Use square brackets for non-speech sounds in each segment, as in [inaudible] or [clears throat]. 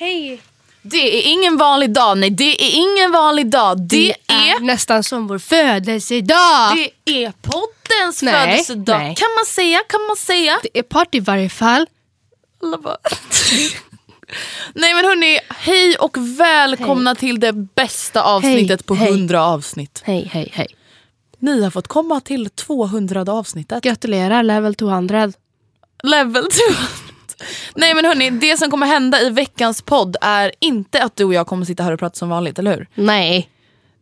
Hej! Det är ingen vanlig dag, nej det är ingen vanlig dag. Det, är, nästan som vår födelsedag. det är poddens Nej, födelsedag. nej. Kan man säga, kan man säga? Det är party i varje fall. Nej men hörni, hej och välkomna till det bästa avsnittet Hej, på hej. 100 avsnitt. Hej, hej, hej. Ni har fått komma till 200 avsnittet. Gratulerar level 200. Level 200. Nej men hörni, det som kommer hända i veckans podd är inte att du och jag kommer sitta här och prata som vanligt, eller hur? Nej.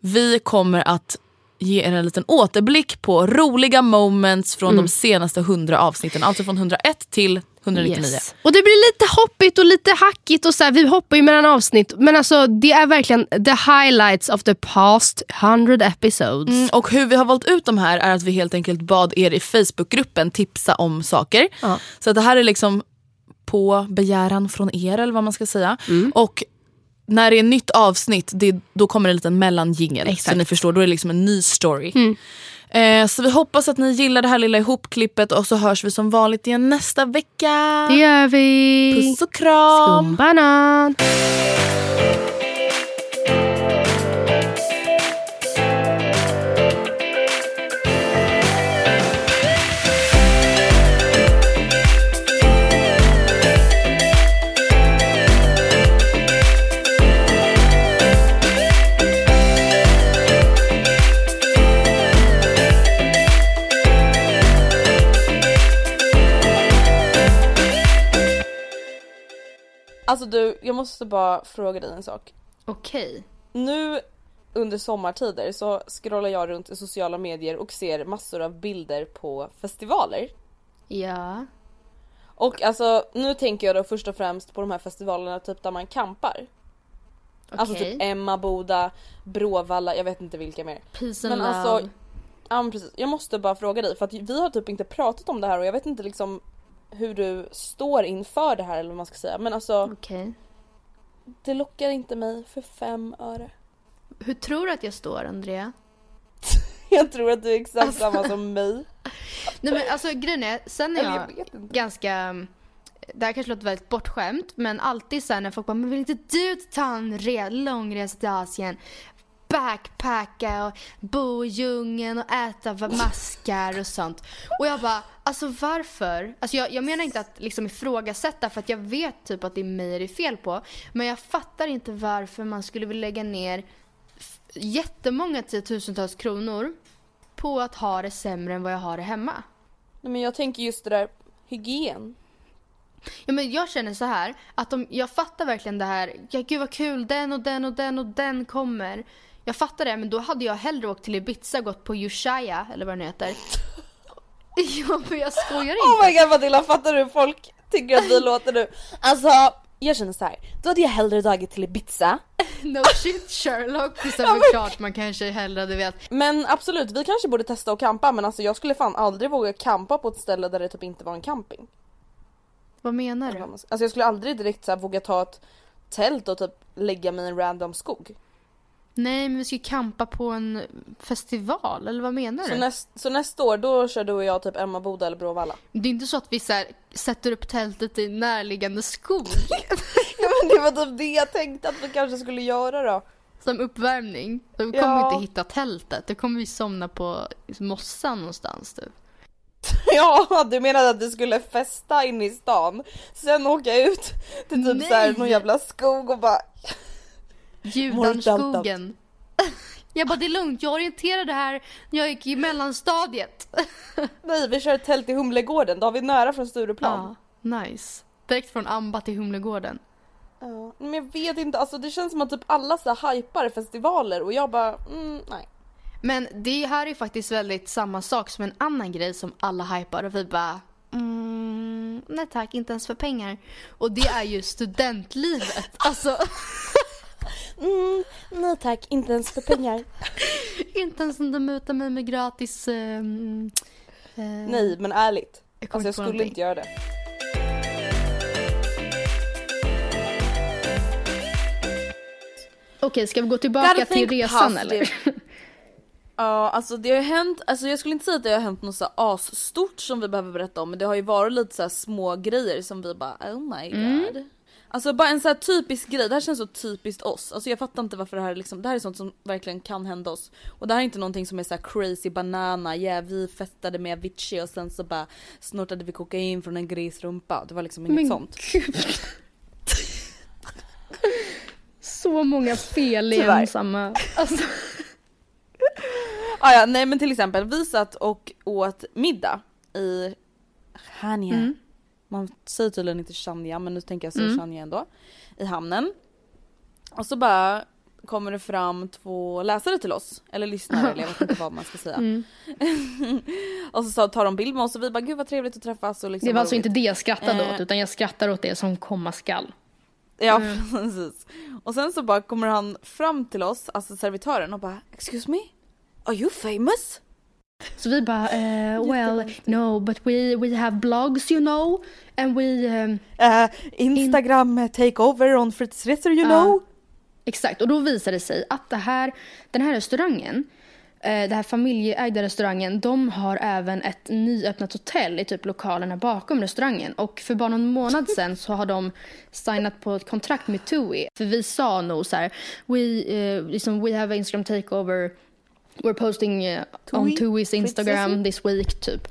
Vi kommer att ge er en liten återblick på roliga moments från de senaste 100 avsnitten. Alltså från 101 till 199. Yes. Och det blir lite hoppigt och lite hackigt och så här, vi hoppar ju mellan avsnitt. Men alltså det är verkligen the highlights of the past 100 episodes. Mm, och hur vi har valt ut de här är att vi helt enkelt bad er i Facebookgruppen tipsa om saker. Ja. Så att det här är liksom på begäran från er eller vad man ska säga. Mm. Och när det är nytt avsnitt, det, då kommer det en liten mellanjingel. Så. Mm. ni förstår, då är det liksom en ny story. Eh, så vi hoppas att ni gillar det här lilla ihopklippet och så hörs vi som vanligt igen nästa vecka. Det gör vi. Puss och kram! Skumbanan. Alltså du, jag måste bara fråga dig en sak. Okej. Nu under sommartider så scrollar jag runt i sociala medier och ser massor av bilder på festivaler. Ja. Och alltså nu tänker jag då först och främst på de här festivalerna typ där man campar. Alltså Okej. typ Emmaboda, Bråvalla, jag vet inte vilka mer. Peace and Men love. alltså, ja precis. Jag måste bara fråga dig för att vi har typ inte pratat om det här och jag vet inte liksom hur du står inför det här eller vad man ska säga. Men alltså Okej. det lockar inte mig för fem öre. Hur tror du att jag står Andrea? [laughs] Jag tror att du är exakt samma som mig. [laughs] Nej men alltså grejen är, sen är jag, jag ganska det här kanske låter väldigt bortskämt men alltid så här när folk bara men vill inte du ta en re- långresa till Asien? Backpacka och bo i djungeln och äta maskar och sånt. Och jag bara, alltså varför? Alltså jag, jag menar inte att liksom ifrågasätta för att jag vet typ att det är mig det är fel på. Men jag fattar inte varför man skulle vilja lägga ner jättemånga tiotusentals kronor på att ha det sämre än vad jag har det hemma. Nej, men jag tänker just det där hygien. Ja, men jag känner så här att om, jag fattar verkligen det här. Ja, gud vad kul, den och den och den och den kommer. Jag fattar det, men då hade jag hellre åkt till Ibiza och gått på Ushuaia eller vad den heter. [laughs] ja, men jag skojar inte. Oh my god Matilda, fattar du hur folk tycker att vi låter nu? Alltså, jag känner så här. då hade jag hellre dragit till Ibiza. [laughs] no shit Sherlock. Det är väl klart man kanske hellre hade velat. Men absolut, vi kanske borde testa att campa men alltså jag skulle fan aldrig våga campa på ett ställe där det typ inte var en camping. Vad menar du? Alltså jag skulle aldrig direkt så här, våga ta ett tält och typ lägga mig i en random skog. Nej, men vi ska ju campa på en festival, eller vad menar Så, du? näst, så nästa år då kör du och jag typ Emmaboda eller Bråvalla. Det är inte så att vi så här, sätter upp tältet i närliggande skog [laughs] ja men det var typ det jag tänkte att vi kanske skulle göra då. som uppvärmning. Då kommer Ja. vi inte hitta tältet. Då kommer vi somna på mossan någonstans typ. [laughs] Ja, du menade att du skulle festa inne i stan. Sen åka ut till typ Nej. någon jävla skog och bara Judanskogen. [laughs] Jag bara, det är lugnt, jag orienterade här när jag gick i mellanstadiet. [laughs] Nej vi kör tält i Humlegården, då har vi nära från Stureplan. Ja, Nice. Direkt från Amba till Humlegården. Ja, men jag vet inte, alltså det känns som att typ alla så här hypar festivaler och jag bara, mm, nej. Men det här är faktiskt väldigt samma sak som en annan grej som alla hypar och vi bara mm, nej tack, inte ens för pengar. Och det är ju studentlivet. Alltså [laughs] Mm, nej tack, inte ens för pengar. [laughs] inte ens om de mutar mig med gratis... ehm, eh, nej men ärligt. Jag Alltså jag skulle någonting. inte göra det. Okej, ska vi gå tillbaka till resan eller? [laughs] Ja alltså det har hänt, alltså jag skulle inte säga att det har hänt något så asstort som vi behöver berätta om men det har ju varit lite så små grejer som vi bara oh my god. Alltså bara en så här typisk grej, det här känns så typiskt oss. Alltså jag fattar inte varför det här är liksom, det här är sånt som verkligen kan hända oss. Och det här är inte någonting som är så här crazy banana, yeah vi festade med Avicii och sen så bara snortade vi kokain från en grisrumpa. Det var liksom inget Men sånt. gud. Så många fel i Tyvärr. en samma... Alltså, Ah, ja, nej men till exempel vi satt och åt middag i Chania. Mm. Man säger tydligen inte Chania men nu tänker jag säga Chania ändå. I hamnen. Och så bara kommer det fram två läsare till oss. Eller lyssnare eller jag vet inte vad man ska säga. Mm. [laughs] och så tar de bild med oss och vi bara gud vad trevligt att träffas. Och liksom det var alltså roligt. inte det jag skrattade Eh. åt utan jag skrattar åt det som komma skall. Ja Mm. [laughs] precis. Och sen så bara kommer han fram till oss, alltså servitören och bara excuse me? Are you famous? Så vi bara, eh, well, no, but we, we have blogs you know. And we, ehm, Uh, Instagram takeover on fritidsresor you Ja. know? exakt. Och då visade det sig att det här, den här restaurangen, eh, den här familjeägda restaurangen, de har även ett nyöppnat hotell i typ lokalerna bakom restaurangen. Och för bara någon månad sedan så har de signat på ett kontrakt med TUI. För vi sa nog så här, we, eh, liksom, we have Instagram takeover, we're posting eh, on TUI? TUI's Instagram this week typ.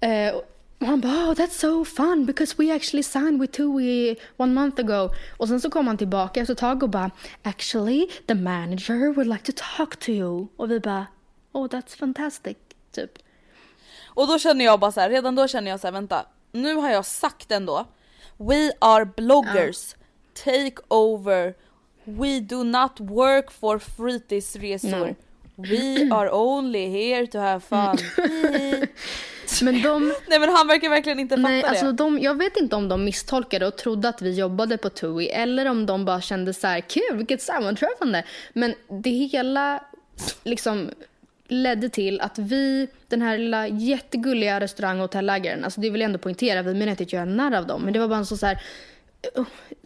Eh, och han bara oh, that's so fun because we actually signed with TUI one month ago. Och sen så kom han tillbaka efter ett tag och bara actually the manager would like to talk to you. Och vi bara oh that's fantastic typ. Och då känner jag bara så här, redan då känner jag så här, vänta, nu har jag sagt ändå, we are bloggers, take over, we do not work for fritidsresor, we are only here to have fun. [laughs] Men de, Nej men han verkar verkligen inte fatta nej, det. alltså de, jag vet inte om de misstolkade och trodde att vi jobbade på TUI eller om de bara kände så här kul vilket sammanträffande. Men det hela liksom ledde till att vi, den här lilla jättegulliga restaurang och hotellägaren, alltså det vill jag ändå poängtera, vi menar inte att göra narr av dem, men det var bara en så, så här uh,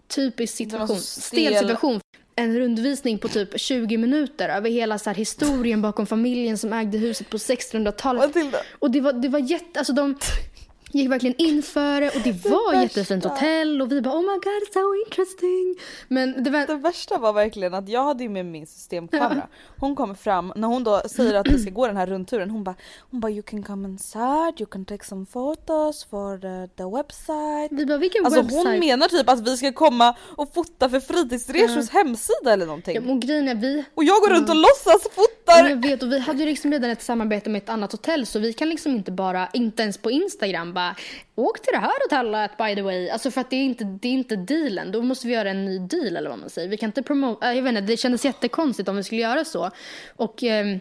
typisk situation, stel stel. situation. En rundvisning på typ 20 minuter över hela så här historien bakom familjen som ägde huset på 1600-talet. Matilda. Och det var, det var jätte, alltså de gick verkligen in för det och det var ett jättefint hotell och vi bara oh my god so interesting. Men det var, Det värsta var verkligen att jag hade ju med min systemkamera. Hon kommer fram, när hon då säger att vi ska gå den här rundturen, hon bara hon bara you can come inside, you can take some photos for the, the website. vi bara vilken Alltså website? hon menar typ att vi ska komma och fota för fritidsresors hemsida eller någonting. Ja, och grejen är vi, Och jag går runt och låtsas Ja, fotar! jag vet och vi hade ju liksom redan ett samarbete med ett annat hotell så vi kan liksom inte bara, inte ens på Instagram bara åk till det här hotellet by the way. Alltså för att det är inte, det är inte dealen. Då måste vi göra en ny deal eller vad man säger. Vi kan inte promota, jag vet inte, det kändes jättekonstigt om vi skulle göra så. Och ehm,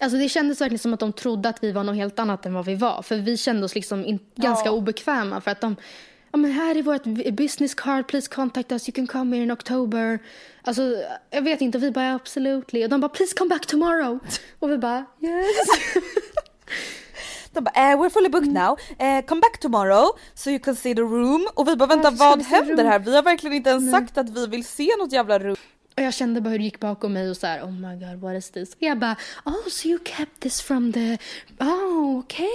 Alltså det kändes verkligen som att de trodde att vi var något helt annat än vad vi var. För vi kände oss liksom in, ganska obekväma för att de Ja men här är vårt business card, please contact us, you can come here in October. Alltså jag vet inte, vi bara absolutely. Och de bara please come back tomorrow. Och vi bara yes. [laughs] De bara eh, we're fully booked Mm. now, eh, come back tomorrow so you can see the room. Och vi bara vänta ska vad händer här? Vi har verkligen inte ens sagt att vi vill se något jävla rum. Och jag kände bara hur det gick bakom mig och så här, oh my god what is this? Och jag bara, oh so you kept this from the, oh okay.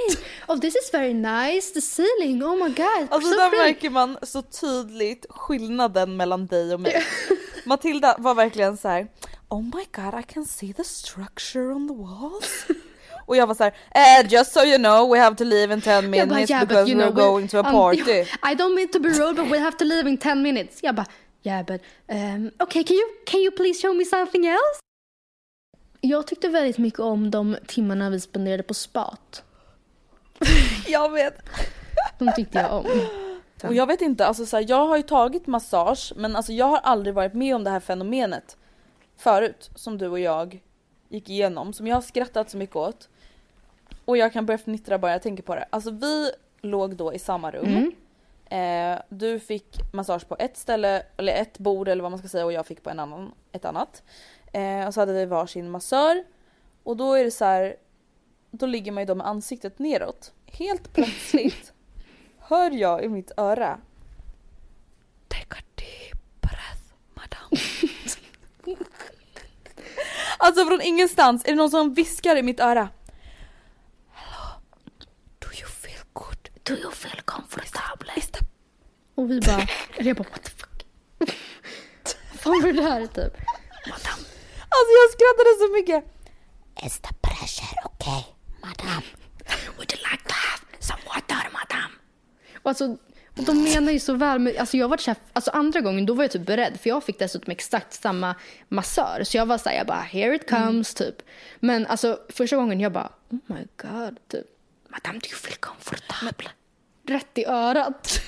Oh this is very nice, the ceiling, oh my god. Alltså so där pretty. märker man så tydligt skillnaden mellan dig och mig. Matilda var verkligen så här: Oh my god I can see the structure on the walls. [laughs] Och jag var så här, eh, just so you know we have to leave in 10 Jag bara, minutes yeah, because we're know, going to a um, party. [laughs] I don't mean to be rude but we have to leave in 10 minutes. Jag bara, yeah but, um, okay can you, can you please show me something else? Jag tyckte väldigt mycket om de timmarna vi spenderade på spat. [laughs] Jag vet. De tyckte jag om. Och jag vet inte, alltså så här, jag har ju tagit massage men alltså jag har aldrig varit med om det här fenomenet förut som du och jag gick igenom som jag har skrattat så mycket åt. Och jag kan börja fnittra bara jag tänker på det. Alltså vi låg då i samma rum. Eh, du fick massage på ett ställe, eller ett bord eller vad man ska säga och jag fick på en annan, ett annat. Eh, och så hade vi varsin massör. Och då är det så här, då ligger man ju då med ansiktet neråt. Helt [laughs] plötsligt hör jag i mitt öra Take a deep breath, madam. [laughs] alltså från ingenstans är det någon som viskar i mitt öra. Hello, do you feel good? Do you feel comfortable? Is Och vi bara, eller [laughs] jag bara what the fuck. [laughs] Vad var det där typ? Alltså jag skrattade så mycket. Is the pressure okay, madam? Would you like to have some water, madam? Och alltså, och de menar ju så väl. Men, alltså jag var här, alltså andra gången då var jag typ beredd för jag fick dessutom exakt samma massör. Så jag var såhär, jag bara here it comes typ. Men alltså första gången jag bara oh my god typ. Madam, do you feel comfortable? Rätt i örat.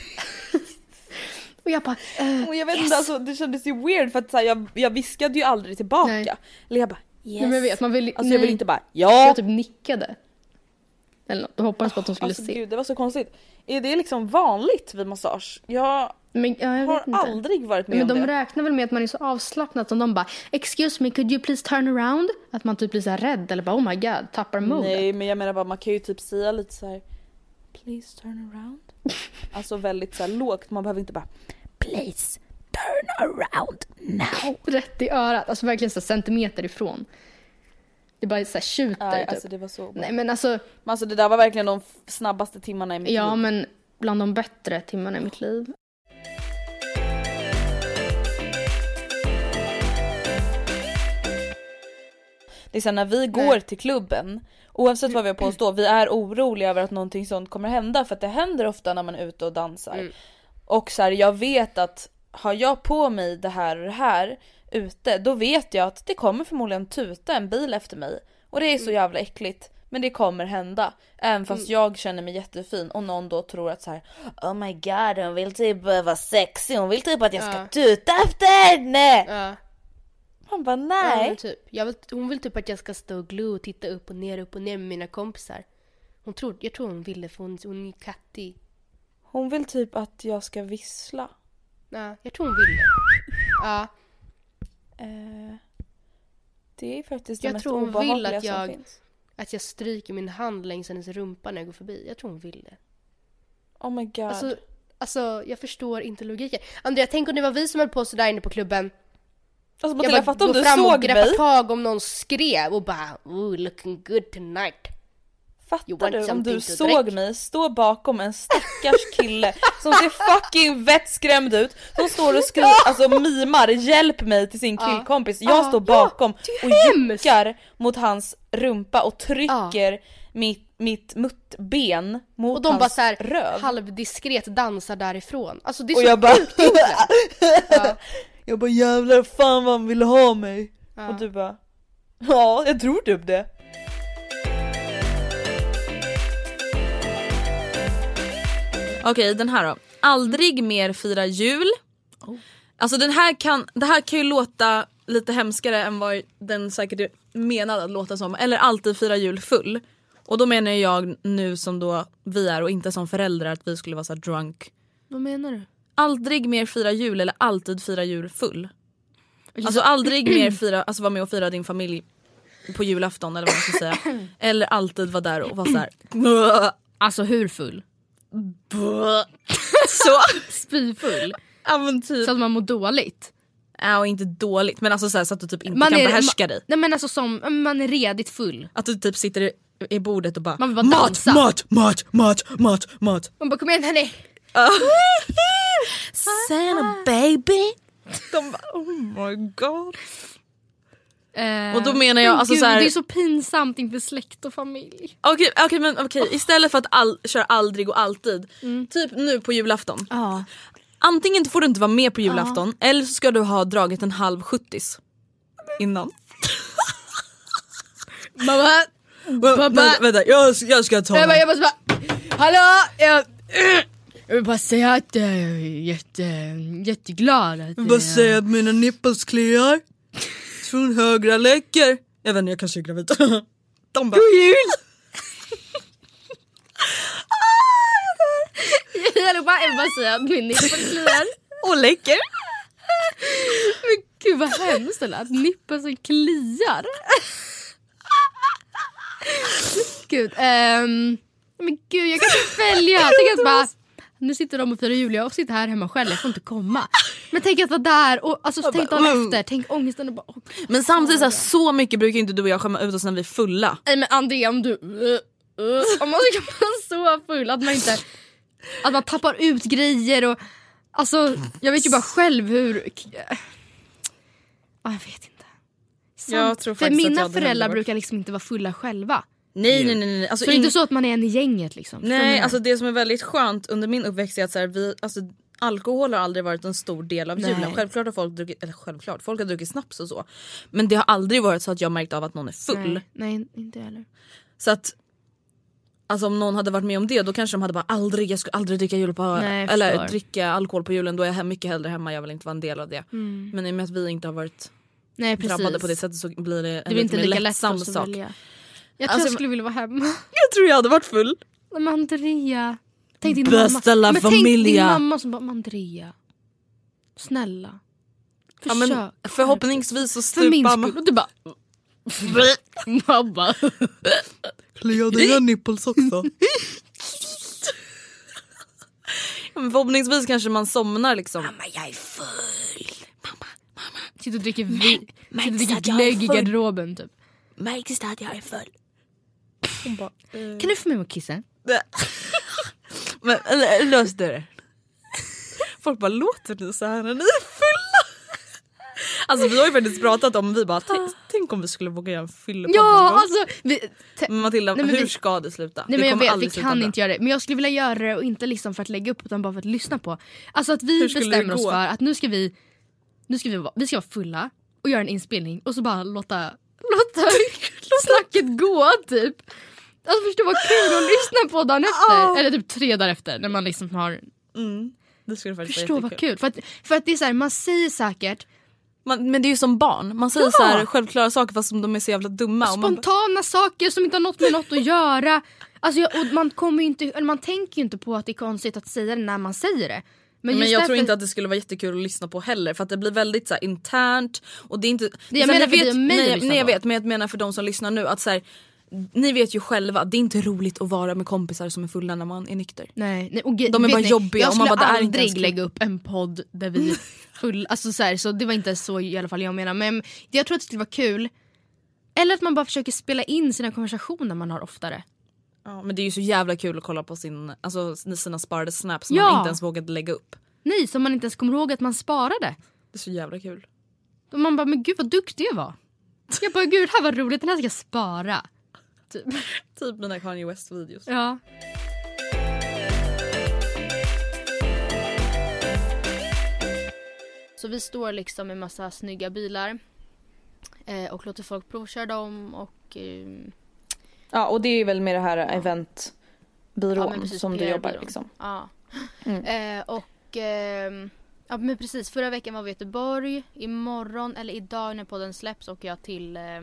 [laughs] och jag bara eh, Och jag vet inte, alltså, det kändes ju weird för att så här, jag, jag viskade ju aldrig tillbaka. Nej. Eller jag bara yes. men jag vet, man vill, Alltså jag vill nej. inte bara ja. Jag typ nickade. Eller något, och hoppades på att de skulle Alltså se. gud det var så konstigt. Är det liksom vanligt vid massage? Jag Men ja, jag har aldrig varit med Men om de det. räknar väl med att man är så avslappnad som de bara excuse me could you please turn around? Att man typ blir så rädd eller bara oh my god tappar modet. Nej men jag menar bara man kan ju typ säga lite så här. Please turn around. [laughs] alltså väldigt så lågt, man behöver inte bara Please turn around now. Rätt i örat, alltså verkligen så centimeter ifrån. Det bara så här tjuter Nej, typ. alltså det var så bra. Nej men alltså, Men alltså det där var verkligen de snabbaste timmarna i mitt ja liv. men bland de bättre timmarna i mitt liv. Det är här, när vi går till klubben, oavsett vad vi har på oss då, vi är oroliga över att någonting sånt kommer hända för att det händer ofta när man är ute och dansar. Och så här, jag vet att har jag på mig det här och det här ute, då vet jag att det kommer förmodligen tuta en bil efter mig. Och det är så jävla äckligt. Men det kommer hända. Även fast jag känner mig jättefin och någon då tror att så här, Oh my god hon vill typ vara sexy, hon vill typ att jag ska tuta efter henne! Ja. Man bara Ja, nej. men typ. jag vill, hon vill typ att jag ska stå och glo och titta upp och ner, upp och ner med mina kompisar. Hon tror, jag tror hon ville för hon, hon är kattig. Hon vill typ att jag ska vissla. Ja, jag tror hon ville. Ja, Eh, det är faktiskt Jag det mest tror hon vill att jag- att jag stryker min hand längs hennes rumpa när jag går förbi. Jag tror hon ville. Oh my god. Alltså, alltså jag förstår inte logiken. Andrea, tänk om det var vi som höll på sådär inne på klubben. Alltså Matilda, fatta om du såg mig. tag om någon skrev och bara Ooh, looking good tonight. Fattar du om du såg drink? mig stå bakom en stackars kille som ser fucking vettskrämd ut. Som står och skriver, [laughs] alltså mimar hjälp mig till sin killkompis. Jag står bakom och juckar mot hans rumpa och trycker mitt, mitt muttben mot Och de hans bara såhär röv. halvdiskret dansar därifrån. Alltså det är och så jag bara egentligen. [laughs] Jag bara jävlar fan vad han ville ha mig. Och du bara Ja jag tror typ det. Okej, den här då. Aldrig mer fira jul. Alltså den här kan, det här kan ju låta lite hemskare än vad den säkert är menad att låta som. Eller alltid fira jul full. Och då menar jag nu som då vi är och inte som föräldrar att vi skulle vara så drunk. Vad menar du? Aldrig mer fira jul eller alltid fira jul full. Alltså aldrig mer fira, alltså vara med och fira din familj på julafton eller vad man ska säga. [clears throat] Eller alltid vara där och vara såhär Alltså hur full? Så. Spyfull? Ja men typ. Så att man mår dåligt? Ja och inte dåligt men alltså så, här, så att du typ inte Man kan är- behärska ma- dig. Nej men alltså som, man är redigt full. Att du typ sitter i, i bordet och bara, Man vill bara mat, dansa." mat, mat, mat, mat, mat. Man bara kom igen hörni! [laughs] Santa baby. De bara oh my god. Eh, Och då menar jag, men alltså gud, så här- Det är så pinsamt inför släkt och familj. Okej okej men okej istället för att all, köra aldrig och alltid. Typ nu på julafton. Ja. Antingen får du inte vara med på julafton eller så ska du ha dragit en halv sjuttis Innan. Mamma, Vänta, vänta jag, jag ska ta jag, bara, jag måste bara, hallå! Jag, Jag vill bara säga att jag är jätte, jätteglad att Vad säger att mina nipples kliar? Från högra läcker. Jag vet inte, jag kanske är gravid. [laughs] De bara, God jul! Jag vill bara, jag vill bara säga att min nippel kliar. Och läcker. Men gud vad hemskt eller? Att nippeln kliar. Gud, ehm, men gud jag kan inte välja. Tänk att bara, nu sitter de och firar jul jag sitter här hemma själv, jag får inte komma. Men tänk att vara där och alltså, tänk dagen efter, tänk ångesten och bara åh, Men samtidigt så, här, så mycket brukar inte du och jag skämma ut oss när vi är fulla. Nej men Andrea om du... Uh, uh, om man ska vara så full att man inte... Att man tappar ut grejer och... Alltså jag vet ju bara själv hur... Ah, jag vet inte. Jag tror För mina föräldrar brukar liksom inte vara fulla själva. Nej nej nej. nej. Alltså, Så det är inte så att man är en i gänget liksom. Nej alltså det som är väldigt skönt under min uppväxt är att så här, vi, alltså, alkohol har aldrig varit en stor del av julen. Självklart har folk druckit, eller självklart, folk har druckit snaps och så. Men det har aldrig varit så att jag märkt av att någon är full. Nej, nej inte heller. Så att Alltså om någon hade varit med om det då kanske de hade bara aldrig, jag skulle aldrig dricka jul på, Nej, eller dricka alkohol på julen. Då är jag mycket hellre hemma, jag vill inte vara en del av det. Men i och med att vi inte har varit Nej precis. drabbade på det sättet så blir det en det blir inte lite mer lätt lättsam att sak. välja. Jag tror Alltså, jag skulle vilja vara hemma. [laughs] Jag tror jag hade varit full. Men Andrea. Tänk din Bästa mamma. Men tänk din mamma som bara, "Men Andrea. Snälla. Ja, Försök. men förhoppningsvis så För min stupar skull. man. Och du bara... [laughs] Mamma. Kliar dina nipples också? Men förhoppningsvis kanske man somnar liksom. Mamma, jag är full. Sitter och dricker, vi... Sitter och dricker att jag är glögg i garderoben typ. Märks det att jag är full? Kan du få mig att kissa? [laughs] Men eller, lös det. Folk bara låter ni så här när ni är fulla? Alltså vi har ju faktiskt pratat om, vi bara tänk, tänk om vi skulle våga göra en fyllepodd någon Ja gång. alltså. Vi, te- Men Matilda, Nej, men hur vi- ska det sluta? Nej det men jag vet, vi kan inte göra det. Men jag skulle vilja göra det och inte liksom för att lägga upp utan bara för att lyssna på. Alltså att vi Hur skulle det bestämmer oss gå? för att nu ska vi, nu ska vi, vara, vi ska vara fulla och göra en inspelning och så bara låta, låta [laughs] snacket gå typ. Alltså förstå vad kul att lyssna på dagen efter. Eller typ tre dagar efter när man liksom har, Mm, det skulle faktiskt förstå vad kul. För att, för att det är så här, man säger säkert Man, men det är ju som barn, man säger Ja. så här självklara saker fast de är så jävla dumma. Och man, spontana saker som inte har något med något att göra. Alltså, jag, och man, kommer inte, eller man tänker ju inte på att det är konstigt att säga det när man säger det. men just jag tror inte att det skulle vara jättekul att lyssna på heller för att det blir väldigt så här, internt och det är inte... jag så här, menar mig att nej, lyssna nej jag vet men jag menar för de som lyssnar nu att så här, ni vet ju själva det är inte roligt att vara med kompisar som är fulla när man är nykter. Nej, nej och De är bara ni, jobbiga Jag skulle bara, aldrig lägga upp en podd där vi är [laughs] full, alltså så, här, så det var inte så i alla fall jag menar. Men jag tror att det skulle vara kul. Eller att man bara försöker spela in sina konversationer man har oftare. Ja, men det är ju så jävla kul att kolla på sin, alltså, sina sparade snaps som Ja. man inte ens vågade lägga upp. Nej, som man inte ens kommer ihåg att man sparade. Det är så jävla kul. Och man bara, men gud vad duktig jag var. Jag bara, gud det här var roligt, den här ska jag spara. Typ. [laughs] Typ mina Kanye West videos. Ja. Så vi står liksom med massa snygga bilar eh, och låter folk provköra dem och eh, Ja och det är väl med det här eventbyrån Ja, precis, som du jobbar liksom. Ja. Mm. Eh, och ehm, ja men precis, förra veckan var vi i Göteborg. Imorgon, eller idag när podden släpps, åker jag till eh,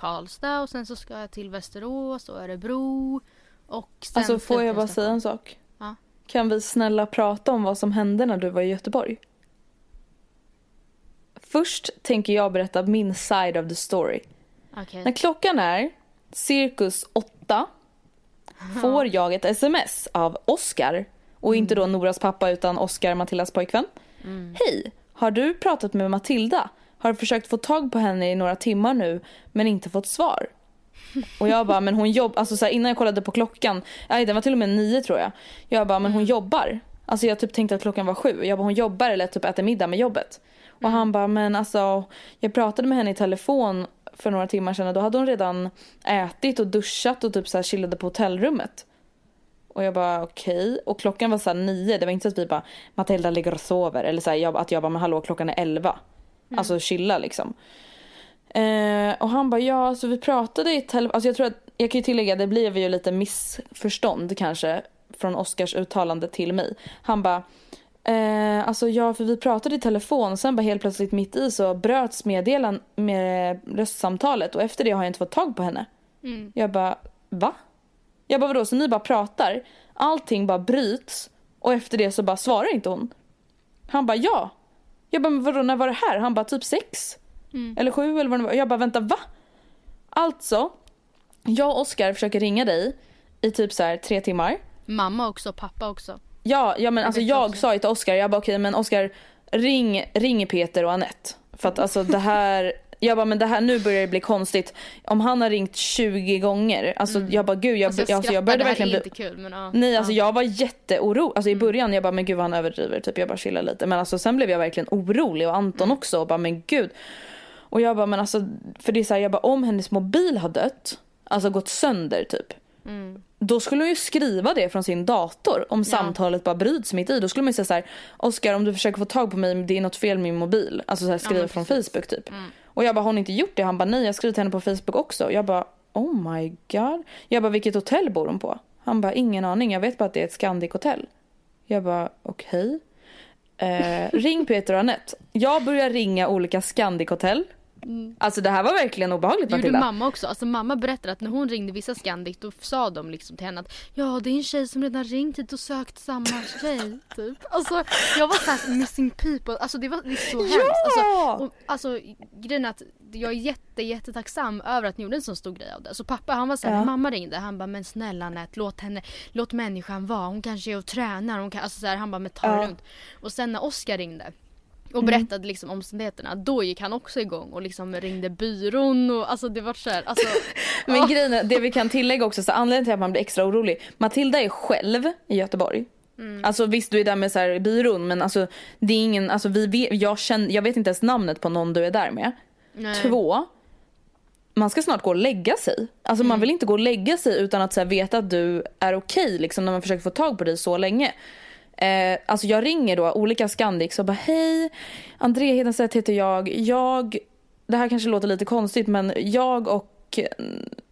Karlstad och sen så ska jag till Västerås och Örebro. Och sen Alltså får jag bara säga en sak? Ja. Kan vi snälla prata om vad som hände när du var i Göteborg? Först tänker jag berätta min side of the story. Okej. När klockan är cirkus åtta får jag ett sms av Oscar och inte då Noras pappa utan Oscar, Matildas pojkvän. Hej, har du pratat med Matilda? Har försökt få tag på henne i några timmar nu men inte fått svar. Och jag bara, men hon jobbar, alltså så här, innan jag kollade på klockan, nej den var till och med nio tror jag. Jag bara, men hon jobbar. Alltså jag typ tänkte att klockan var sju. Jag bara, hon jobbar eller typ äter middag med jobbet. Och han bara, men alltså jag pratade med henne i telefon för några timmar sedan och då hade hon redan ätit och duschat och typ så här chillade på hotellrummet. Och jag bara okej. Och klockan var så här nio. Det var inte så att vi bara Matilda ligger och sover. Eller så här, jag, att jag bara men hallå klockan är elva. Alltså chilla liksom. Eh, och han bara ja alltså vi pratade i telefon. Alltså jag tror att jag kan ju tillägga det blev ju lite missförstånd kanske. från Oscars uttalande till mig. Han bara Eh, alltså ja, för vi pratade i telefon sen bara helt plötsligt mitt i så bröts meddelan med röstsamtalet och efter det har jag inte fått tag på henne. Jag bara, va? Jag bara vadå, så ni bara pratar, allting bara bryts och efter det så bara svarar inte hon. Han bara ja. Jag bara men vadå, när var det här? Han bara typ sex. Eller sju eller vad det var. Jag bara vänta va? Alltså, jag och Oskar försöker ringa dig i typ så här tre timmar. Mamma också, pappa också. Ja, ja men alltså jag sa ju till Oskar, jag bara okej men Oskar ring, ring Peter och Annette. För att alltså det här, jag bara men det här nu börjar det bli konstigt. Om han har ringt 20 gånger, alltså jag bara gud jag, Alltså jag, alltså, jag började verkligen bli, kul men ja. Nej alltså ja. jag var jätteoro, alltså i början jag bara men gud vad han överdriver typ jag bara chillar lite men alltså sen blev jag verkligen orolig och Anton också och bara men gud. Och jag bara men alltså för det är så här, jag bara om hennes mobil har dött, alltså gått sönder typ. Då skulle hon ju skriva det från sin dator om samtalet bara bryts mitt i. Då skulle man ju säga så här: Oskar om du försöker få tag på mig det är något fel med min mobil. Alltså så här, skriva men från. Facebook typ. Och jag bara har hon inte gjort det? Han bara nej jag har skrivit till henne på Facebook också. Jag bara oh my god. Jag bara vilket hotell bor hon på? Han bara ingen aning jag vet bara att det är ett Scandic hotell. Jag bara okej. Eh, ring Peter och Anette. Jag börjar ringa olika Scandic hotell. Alltså det här var verkligen obehagligt Det gjorde Matilda. mamma också. Alltså mamma berättade att när hon ringde vissa Scandic då sa de liksom till henne att ja det är en tjej som redan ringt hit och sökt samma tjej. [laughs] Typ. Alltså jag var såhär missing people. Alltså det var är så hemskt. Alltså, och, alltså grejen är att jag är jätte jättetacksam över att ni gjorde en sån stor grej av det. Så pappa han var såhär, när mamma ringde han bara men snälla Anette låt henne, låt människan vara. Hon kanske är och tränar. Hon kan, alltså så här, han bara men ta det Ja. lugnt. Och sen när Oscar ringde och Mm. berättade liksom omständigheterna. Då gick han också igång och liksom ringde byrån och alltså det var såhär. Alltså, [laughs] Men grejen det vi kan tillägga också, så anledningen till att man blir extra orolig. Matilda är själv i Göteborg. Mm. Alltså visst du är där med så här byrån men alltså det är ingen, alltså vi vet, jag, känner, jag vet inte ens namnet på någon du är där med. Nej. Två, man ska snart gå och lägga sig. Alltså Mm. man vill inte gå och lägga sig utan att så här, veta att du är okej liksom när man försöker få tag på dig så länge. Eh, alltså jag ringer då olika Scandics och bara hej, André Hedenstedt heter jag. Jag, det här kanske låter lite konstigt men jag och eh,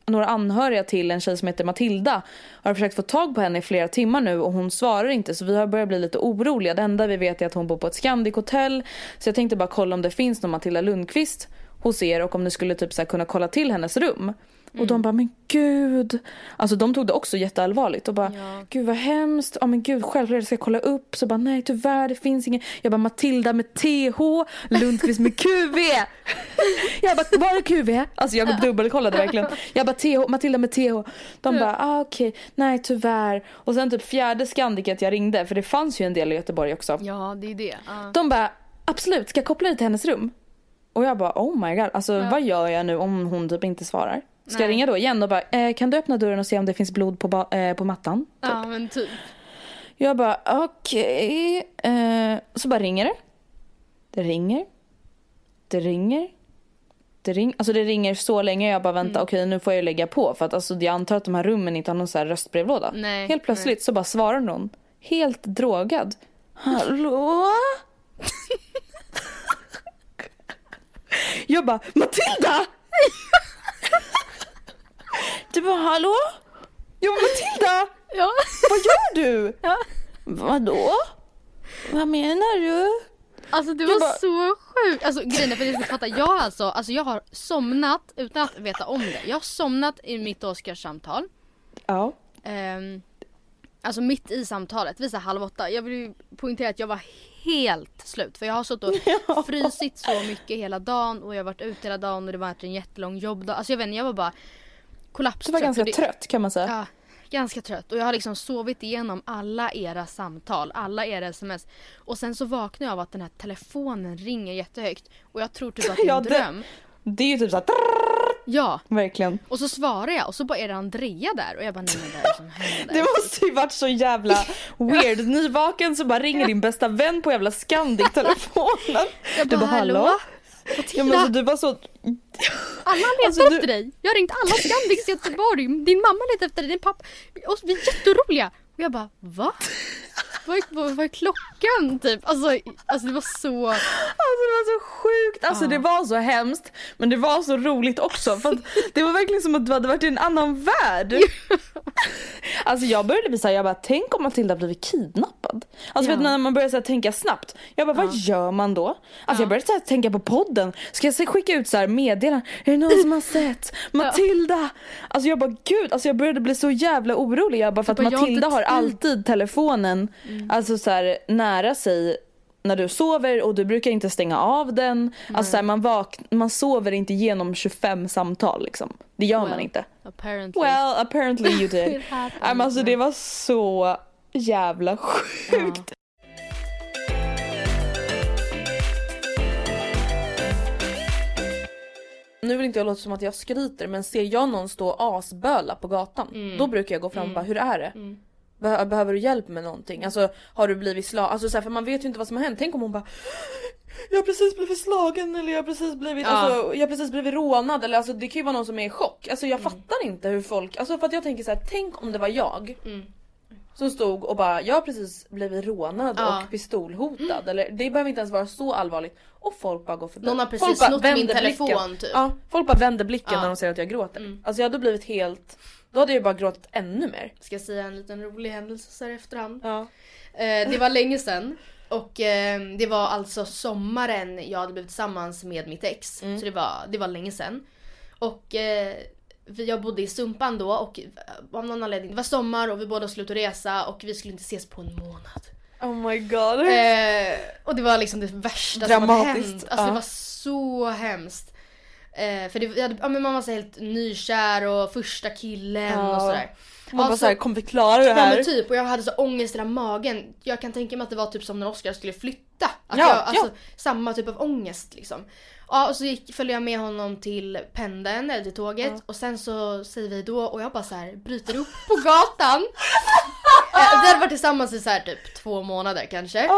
några anhöriga till en tjej som heter Matilda har försökt få tag på henne i flera timmar nu och hon svarar inte så vi har börjat bli lite oroliga. Det enda vi vet är att hon bor på ett Scandic hotell så jag tänkte bara kolla om det finns någon Matilda Lundqvist hos er och om ni skulle typ så här kunna kolla till hennes rum. Och de bara men gud. Alltså de tog det också jätteallvarligt och bara gud vad hemskt. Ja men gud självklart ska jag kolla upp. Så bara nej tyvärr det finns ingen. Jag bara Matilda med TH, Lundqvist med QV. [laughs] jag bara var är QV? Alltså jag dubbelkollade verkligen. Jag bara TH, Matilda med TH. De bara ah, okej, nej tyvärr. Och sen typ fjärde Scandicat jag ringde för det fanns ju en del i Göteborg också. Ja det är det. Ja. De bara absolut, ska jag koppla dig till hennes rum? Och jag bara oh my god, alltså vad gör jag nu om hon typ inte svarar? Ska jag ringa då igen och bara eh, kan du öppna dörren och se om det finns blod på, eh, på mattan? Typ. ja men typ. Jag bara okej. Eh, så bara ringer det. Det ringer. Det ringer. Det, ring, alltså det ringer så länge jag bara väntar, okej nu får jag lägga på för att alltså, jag antar att de här rummen inte har någon så här röstbrevlåda. Nej, Helt plötsligt så bara svarar någon, helt drogad. Hallå? [laughs] jag bara Matilda! [laughs] du bara hallå? Jag bara Matilda! Ja. Vad gör du? [laughs] Ja. Vadå? Vad menar du? Alltså det Jag var bara- så sjukt. Alltså grejen är för att ni ska fatta, jag alltså, alltså jag har somnat utan att veta om det. Jag har somnat i mitt Oscarssamtal. Ja. Ehm, alltså mitt i samtalet, här halv åtta. Jag vill ju poängtera att jag var helt slut. För jag har suttit och [laughs] frysit så mycket hela dagen och jag har varit ute hela dagen och det var en jättelång jobbdag. Alltså jag vet inte, jag var bara kollapstrött. Du var ganska det- trött kan man säga. Ja, ganska trött. Och jag har liksom sovit igenom alla era samtal, alla era sms. Och sen så vaknar jag av att den här telefonen ringer jättehögt. Och jag tror typ att det är Ja, en det- dröm. Det är ju typ såhär Ja, verkligen. och så svarar jag och så bara är det Andrea där. Och jag bara nej men vad är det som händer? Det måste ju varit så jävla weird. Nyvaken så bara ringer din bästa vän på jävla Scandic-telefonen. jag Du bara hallå? Ja, men alltså, du var så... Alla letar Alltså, du- efter dig. Jag har ringt alla Scandics i Göteborg. Din mamma letar efter dig, din pappa. Och vi är jätteoroliga. Och jag bara va? Vad, vad, är klockan typ? Alltså, alltså det var så... Alltså det var så sjukt, alltså Ja. det var så hemskt men det var så roligt också för att det var verkligen som att du hade varit i en annan värld. Alltså jag började bli såhär, jag bara tänk om Matilda blivit kidnappad. Alltså Ja. vet, du, när man börjar så här, tänka snabbt, jag bara vad gör man då? Alltså jag började så här, tänka på podden, ska jag så här, skicka ut så här meddelanden, är det någon som har sett Matilda? Alltså jag bara gud, alltså jag började bli så jävla orolig, jag bara för att bara, Matilda har tid. alltid telefonen alltså så här, nära sig när du sover och du brukar inte stänga av den. Alltså så här, man, vak- man sover inte genom 25 samtal liksom. Det gör man Well, inte. Apparently. Well apparently you did. [laughs] Men alltså det var så jävla sjukt. Nu vill inte jag låta som att jag skryter men ser jag någon stå och asböla på gatan då brukar jag gå fram och bara hur är det? Be- behöver du hjälp med någonting? Alltså har du blivit slagen? Alltså så här, för man vet ju inte vad som har hänt. Tänk om hon bara jag har precis blivit slagen eller jag har precis blivit, Ja. alltså, jag har precis blivit rånad eller alltså det kan ju vara någon som är i chock. Alltså jag fattar inte hur folk, alltså för att jag tänker så här, tänk om det var jag som stod och bara jag har precis blivit rånad Ja. och pistolhotad eller det behöver inte ens vara så allvarligt och folk bara går förbi. Någon har precis snott min telefon blicken. typ. Ja, folk bara vänder blicken när de ser att jag gråter. Alltså jag hade blivit helt, då hade jag bara gråtit ännu mer. Ska jag säga en liten rolig händelse så här i efterhand. Ja. Eh, det var länge sedan. Och eh, det var alltså sommaren jag hade blivit tillsammans med mitt ex. Så det var, det var länge sedan. Och eh, jag bodde i Sumpan då och eh, av någon anledning, det var sommar och vi båda skulle ut och resa och vi skulle inte ses på en månad. Oh my god. Eh, och det var liksom det värsta som hade Dramatiskt, hänt. Alltså ja. det var så hemskt. Eh, för det, jag ja, men man var så helt nykär och första killen Ja. och sådär. Man bara Alltså- såhär, kommer vi klara det Ja här? men typ och jag hade så ångest i hela magen. Jag kan tänka mig att det var typ som när Oscar skulle flytta. Att Ja, jag, alltså, ja. Samma typ av ångest liksom. Ja och så gick, följde jag med honom till pendeln eller till tåget och sen så säger vi då och jag bara så här bryter upp på gatan. [laughs] Eh, Vi hade varit tillsammans i så här typ två månader kanske.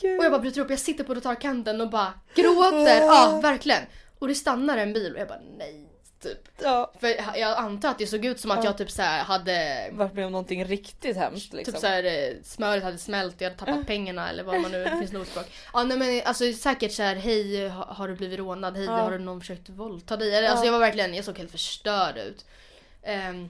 Gud. Och jag bara bryter upp, jag sitter på trottoarkanten och bara gråter. [laughs] Ja verkligen. Och det stannar en bil och jag bara nej. Typ. Ja. För jag antar att det såg ut som att jag typ så här hade Varit med om någonting riktigt hemskt liksom. Typ såhär eh, smöret hade smält och jag hade tappat pengarna eller vad man nu, det finns något ordspråk. Ja nej men alltså säkert såhär hej ha- har du blivit rånad, hej har du någon försökt våldta dig? Alltså jag var verkligen, jag såg helt förstörd ut. Ehm,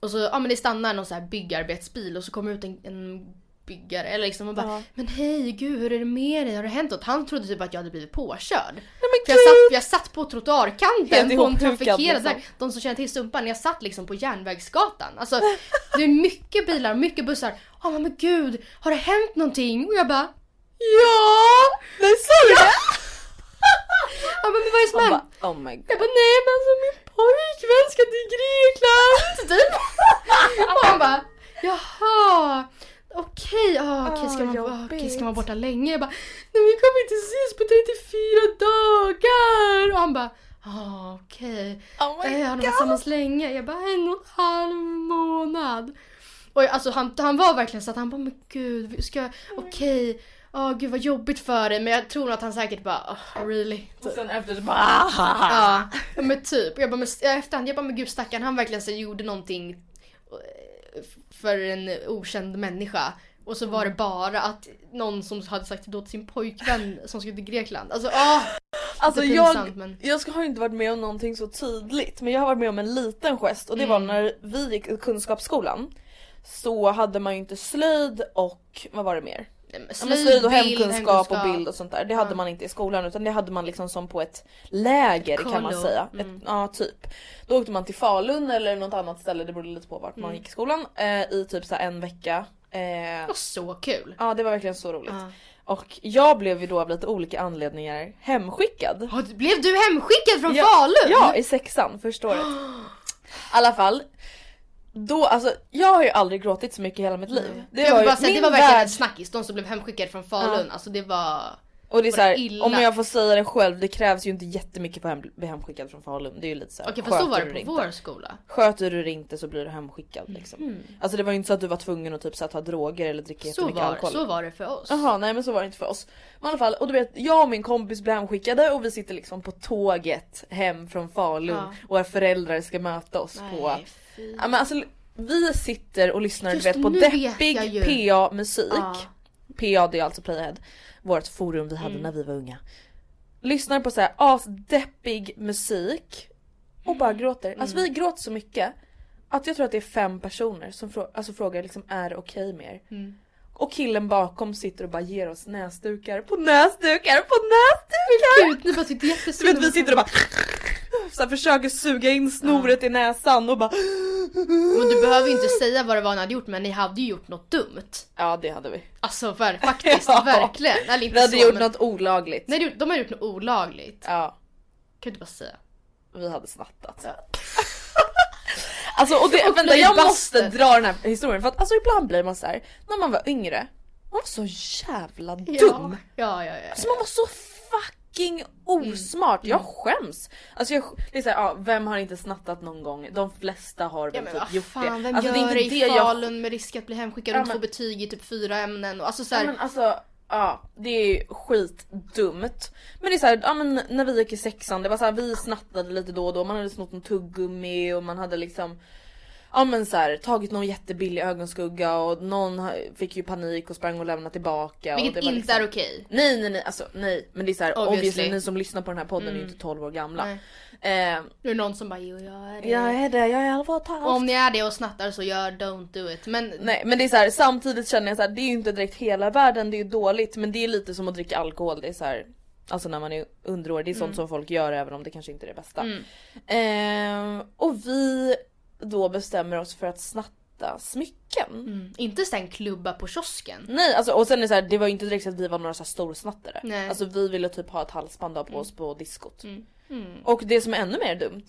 och så, ja men det stannar någon så här byggarbetsbil och så kommer ut en, en byggare eller liksom och bara Men hej gud hur är det med dig? Har det hänt något? Han trodde typ att jag hade blivit påkörd. Jag, satt, jag satt på trottoarkanten på en trafikerad liksom. väg. De som känner till Sumpan, jag satt liksom på Järnvägsgatan. Alltså det är mycket bilar, mycket bussar. Ja men, men gud, har det hänt någonting? Och jag bara Ja! Nej sa du det? [laughs] Ja men vad är det som hänt? oh my god. Jag bara nej men alltså min pojkvän ska till Grekland typ. [laughs] Och han bara jaha. Okej, ah, okej, ska, man, ah, okej, ska man borta länge? Jag bara nej vi kommer inte ses på 34 dagar. Och han bara ah, okej. Oh my Eh, har de varit tillsammans länge? Jag bara en och en halv månad. Och jag- alltså han, han var verkligen så att han bara men gud, ska, okej. Åh gud vad jobbigt för dig men jag tror nog att han säkert bara oh, really. Och sen efter så bara ah, Ja, men typ. Jag bara, men, efterhand, jag bara men gud stackarn han verkligen så gjorde någonting eh, för en okänd människa. Och så var det bara att någon som hade sagt då till sin pojkvän som skulle till Grekland. Alltså åh! Alltså Lite jag, pinsamt, men- jag ska, har inte varit med om någonting så tydligt men jag har varit med om en liten gest och det var när vi gick i kunskapsskolan så hade man ju inte slöjd och vad var det mer? Ja, men slöjd och bild, hemkunskap och bild och sånt där. Det hade man inte i skolan utan det hade man liksom som på ett läger kan man säga. Ett, ja typ. Då åkte man till Falun eller något annat ställe, det berodde lite på vart man gick i skolan. Eh, I typ så en vecka. Eh, Det var så kul. ja det var verkligen så roligt. Ja. Och jag blev ju då av lite olika anledningar hemskickad. Du- Blev du hemskickad från Ja, Falun? Ja, i sexan första året. [gasps] I alla fall. Då, alltså jag har ju aldrig gråtit så mycket i hela mitt liv. Det jag ju bara säga, det var verkligen värld- en snackis. De som blev hemskickade från Falun. Alltså det var... Och det är var så här, illa. om jag får säga det själv, det krävs ju inte jättemycket för att hem- bli hemskickad från Falun. Det är ju lite så här, Okej fast så var det på inte. vår skola. Sköter du det inte så blir du hemskickad liksom. Alltså det var ju inte så att du var tvungen att typ så här, ta droger eller dricka Så jättemycket var, alkohol. så var det för oss. Jaha nej men så var det inte för oss. Men i alla fall, och du vet jag och min kompis blir hemskickade och vi sitter liksom på tåget hem från Falun Ja. och våra föräldrar ska möta oss på Nej, fy. Ja men alltså vi sitter och lyssnar Just du vet på deppig ju. PA musik. Ja. PA det är alltså Playhead, vårt forum vi hade när vi var unga. Lyssnar på så här asdeppig musik och bara gråter. Alltså vi gråter så mycket att jag tror att det är fem personer som frå- alltså frågar liksom är det okej med er? Och killen bakom sitter och bara ger oss näsdukar på näsdukar på näsdukar! Gud, ni bara Du jättesynd vet vi sitter och bara så här, försöker suga in snoret i näsan och bara Men du behöver ju inte säga vad det var ni hade gjort men ni hade ju gjort något dumt. Ja det hade vi. Alltså för, [laughs] faktiskt, Ja. verkligen. Eller inte Vi hade så, gjort men... något olagligt. Nej de- de har gjort något olagligt. Ja, Kan du bara säga. vi hade snattat. [laughs] Alltså och det, Och vänta jag måste dra den här historien för att alltså ibland blir man så här när man var yngre, man var så jävla dum. Ja, ja, ja. ja, Alltså man var så fucking osmart. Jag Mm. skäms. Alltså jag, det är så här, ja, vem har inte snattat någon gång? De flesta har Ja väl men typ gjort fan, det. vem alltså, gör det är inte i det jag Falun med risk att bli hemskickad Ja, och men- få betyg i typ fyra ämnen och alltså Ja, såhär. men alltså, ja det är skitdumt. Men det är såhär, ja men när vi gick i sexan, det var såhär vi snattade lite då och då, man hade snott en tuggummi och man hade liksom Ja men så här, tagit någon jättebillig ögonskugga och någon fick ju panik och sprang och lämnade tillbaka. vilket och det var inte liksom... är okej. Nej nej nej alltså nej men det är såhär Obviously. obviously. ni som lyssnar på den här podden är ju inte 12 år gamla. Nej. Eh, Nu är det någon som bara jo jag är det. jag är det, jag är 11 och. Om ni är det och snattar så gör don't do it. Men Nej men det är så här, samtidigt känner jag så här, det är ju inte direkt hela världen, det är ju dåligt men det är lite som att dricka alkohol. Det är så här, alltså när man är underårig, det är sånt som folk gör även om det kanske inte är det bästa. Ehm, och vi då bestämmer oss för att snatta smycken. mm, inte sen klubba på kiosken. Nej alltså och sen är det så här, det var ju inte direkt så att vi var några så här storsnattare. Nej. Alltså vi ville typ ha ett halsband av på oss på diskot. Mm. Och det som är ännu mer dumt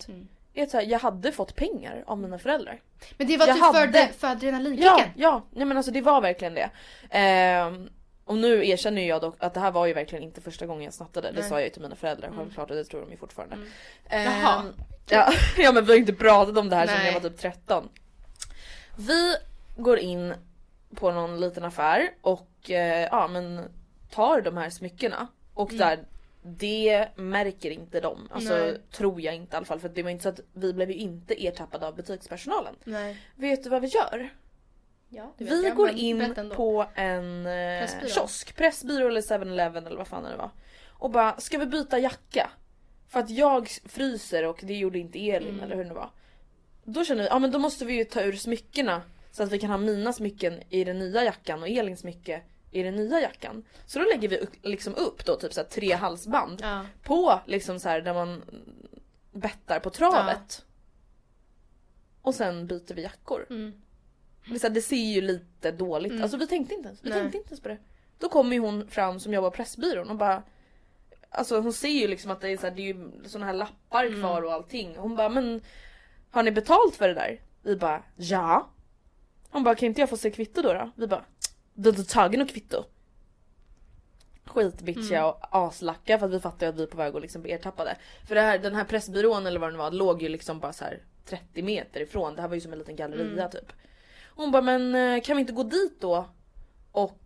är att så här, jag hade fått pengar av mina föräldrar. Men det var Jag typ för, hade- det, för adrenalinkicken. Ja, ja, nej men alltså det var verkligen det. Ehm, och nu erkänner jag dock att det här var ju verkligen inte första gången jag snattade. Det Nej. sa jag ju till mina föräldrar självklart och det tror de ju fortfarande. Ehm, Jaha. Ja, [laughs] ja men vi har inte pratat om det här sedan Nej. jag var typ 13. Vi går in på någon liten affär och eh, ja men tar de här smyckena och där det märker inte de. Alltså Nej. tror jag inte i alla fall för det var inte så att vi blev ju inte ertappade av butikspersonalen. Nej. Vet du vad vi gör? Ja, Vi jag, går in på en eh, Pressbyrå. kiosk, Pressbyrå eller 7-Eleven eller vad fan det var. Och bara, ska vi byta jacka? För att jag fryser och det gjorde inte Elin Mm. eller hur det var. Då känner vi, ja men då måste vi ju ta ur smyckena så att vi kan ha mina smycken i den nya jackan och Elins smycke i den nya jackan. Så då lägger vi upp- liksom upp då typ så tre halsband Ja. på liksom så här där man bettar på travet. Och sen byter vi jackor. Mm. Så här, det ser ju lite dåligt Alltså vi tänkte inte ens, vi Nej. tänkte inte ens på det. Då kommer ju hon fram som jobbar på Pressbyrån och bara Alltså hon ser ju liksom att det är, så här, det är ju såna här lappar Mm. kvar och allting. Hon bara men Har ni betalt för det där? Vi bara ja. Hon bara kan inte jag få se kvitto då? då? Vi bara du har inte tagit något kvitto. Skitbitchiga Mm. och aslacka för att vi fattar att vi är på väg att liksom bli ertappade. För det här, den här Pressbyrån eller vad det var låg ju liksom bara så här 30 meter ifrån. Det här var ju som en liten galleria Mm. typ. Hon bara men eh, kan vi inte gå dit då? Och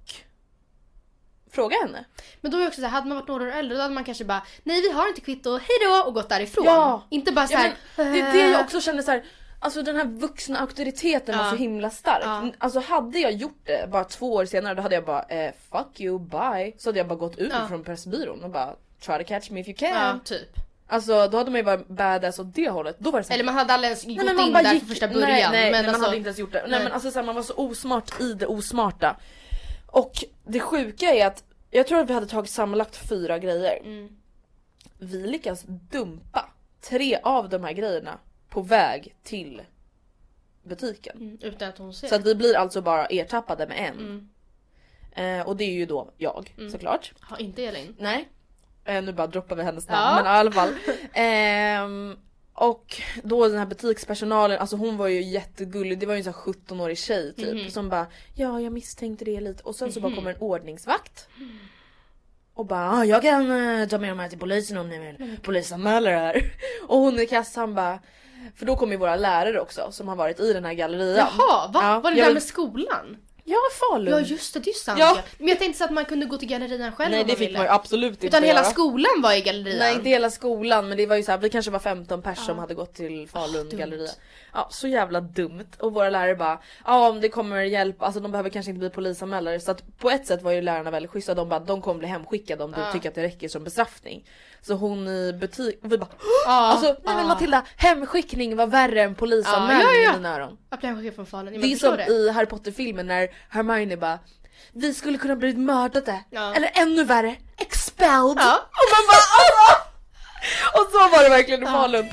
fråga henne. Men då är det också så här, hade man varit några år äldre då hade man kanske bara nej vi har inte kvitto, hejdå och gått därifrån. Ja. Inte bara så Ja, här. men det är det jag också känner så här. Alltså den här vuxna auktoriteten var Ja. så himla stark. Ja. Alltså hade jag gjort det bara två år senare då hade jag bara eh, fuck you bye. Så hade jag bara gått ut Ja. från Pressbyrån och bara try to catch me if you can. Ja, typ. Alltså då hade man ju varit badass åt det hållet. Då var det så här, Eller man hade aldrig ens gått Nej, men man in bara där gick- från första nej, början. Nej, men nej man alltså, hade inte ens gjort det. Nej, nej. men alltså så här, man var så osmart i det osmarta. Och det sjuka är att jag tror att vi hade tagit sammanlagt fyra grejer. Mm. Vi lyckas dumpa tre av de här grejerna på väg till butiken. Mm, Utan att hon ser. Så att vi blir alltså bara ertappade med en. Mm. Eh, och det är ju då jag såklart. Har inte Elin? Nej. Eh, nu bara droppar vi hennes namn Ja. men i alla fall. Ehm, och då den här butikspersonalen, alltså hon var ju jättegullig, det var ju en sån här 17-årig tjej typ Mhm. som bara ja jag misstänkte det lite och sen så bara kommer en ordningsvakt. Och bara jag kan eh, ta med de här till polisen om ni vill polisanmäla det här. Och hon i kassan bara för då kommer ju våra lärare också som har varit i den här gallerian. Jaha, va? Ja, var det där vill- med skolan? Ja, Falun. Ja just det, det är ju sant Ja. ja. Men jag tänkte så att man kunde gå till gallerian själv Nej om det man fick ville. man ju absolut inte Utan hela göra. skolan var i gallerian. Nej inte hela skolan men det var ju så här, vi kanske var 15 pers som hade gått till Falun dumt. galleria. Ja så jävla dumt och våra lärare bara ja om det kommer hjälp, alltså de behöver kanske inte bli polisanmälare så att på ett sätt var ju lärarna väldigt schyssta de bara de kommer bli hemskickade om du tycker att det räcker som bestraffning. Så hon i butik, och vi bara Ja, alltså nej ja. men Matilda hemskickning var värre än polisanmälning Ja, ja, ja. i mina öron. Applådchef från Falun. Det är Jag förstår som det. i Harry Potter filmen när Hermione bara vi skulle kunna blivit mördade. Ja. Eller ännu värre, expelled. Ja. Och man bara! Och så var det verkligen i Falun.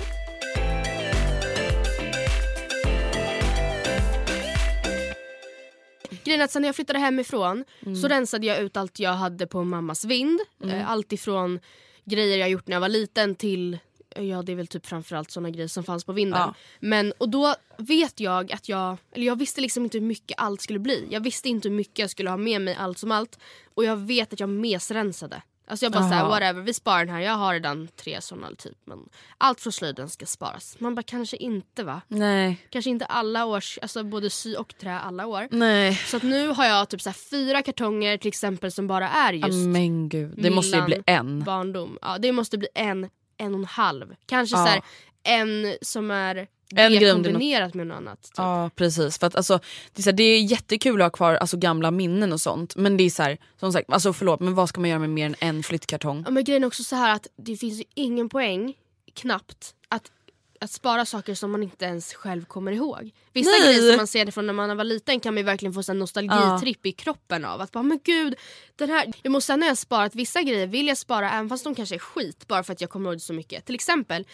Grejen är att sen när jag flyttade hemifrån Mm. så rensade jag ut allt jag hade på mammas vind. Eh, Allt ifrån grejer jag gjort när jag var liten till Ja det är väl typ framförallt såna grejer som fanns på vinden. Ja. Men och då vet jag att jag, eller jag visste liksom inte hur mycket allt skulle bli. Jag visste inte hur mycket jag skulle ha med mig allt som allt. Och jag vet att jag mesrensade. Alltså jag bara såhär whatever, vi sparar den här. Jag har redan tre såna typ. Men allt från slöjden ska sparas. Man bara kanske inte va? Nej. Kanske inte alla års, alltså både sy och trä alla år. Nej. Så att nu har jag typ så fyra kartonger till exempel som bara är just Men gud, det måste ju bli en. barndom. Ja, det måste bli en, en och en halv. Kanske Ja. så här, en som är En det kombinerat med något annat. Typ. Ja precis för att alltså det är, så här, det är jättekul att ha kvar alltså, gamla minnen och sånt men det är så här, som sagt alltså förlåt men vad ska man göra med mer än en flyttkartong? Ja, men grejen är också så här att det finns ju ingen poäng, knappt, att, att spara saker som man inte ens själv kommer ihåg. Vissa Nej. grejer som man ser det från när man var liten kan man ju verkligen få en nostalgitripp i kroppen av. Att bara men gud, den här... Jag måste sen när jag sparat vissa grejer vill jag spara även fast de kanske är skit bara för att jag kommer ihåg det så mycket. Till exempel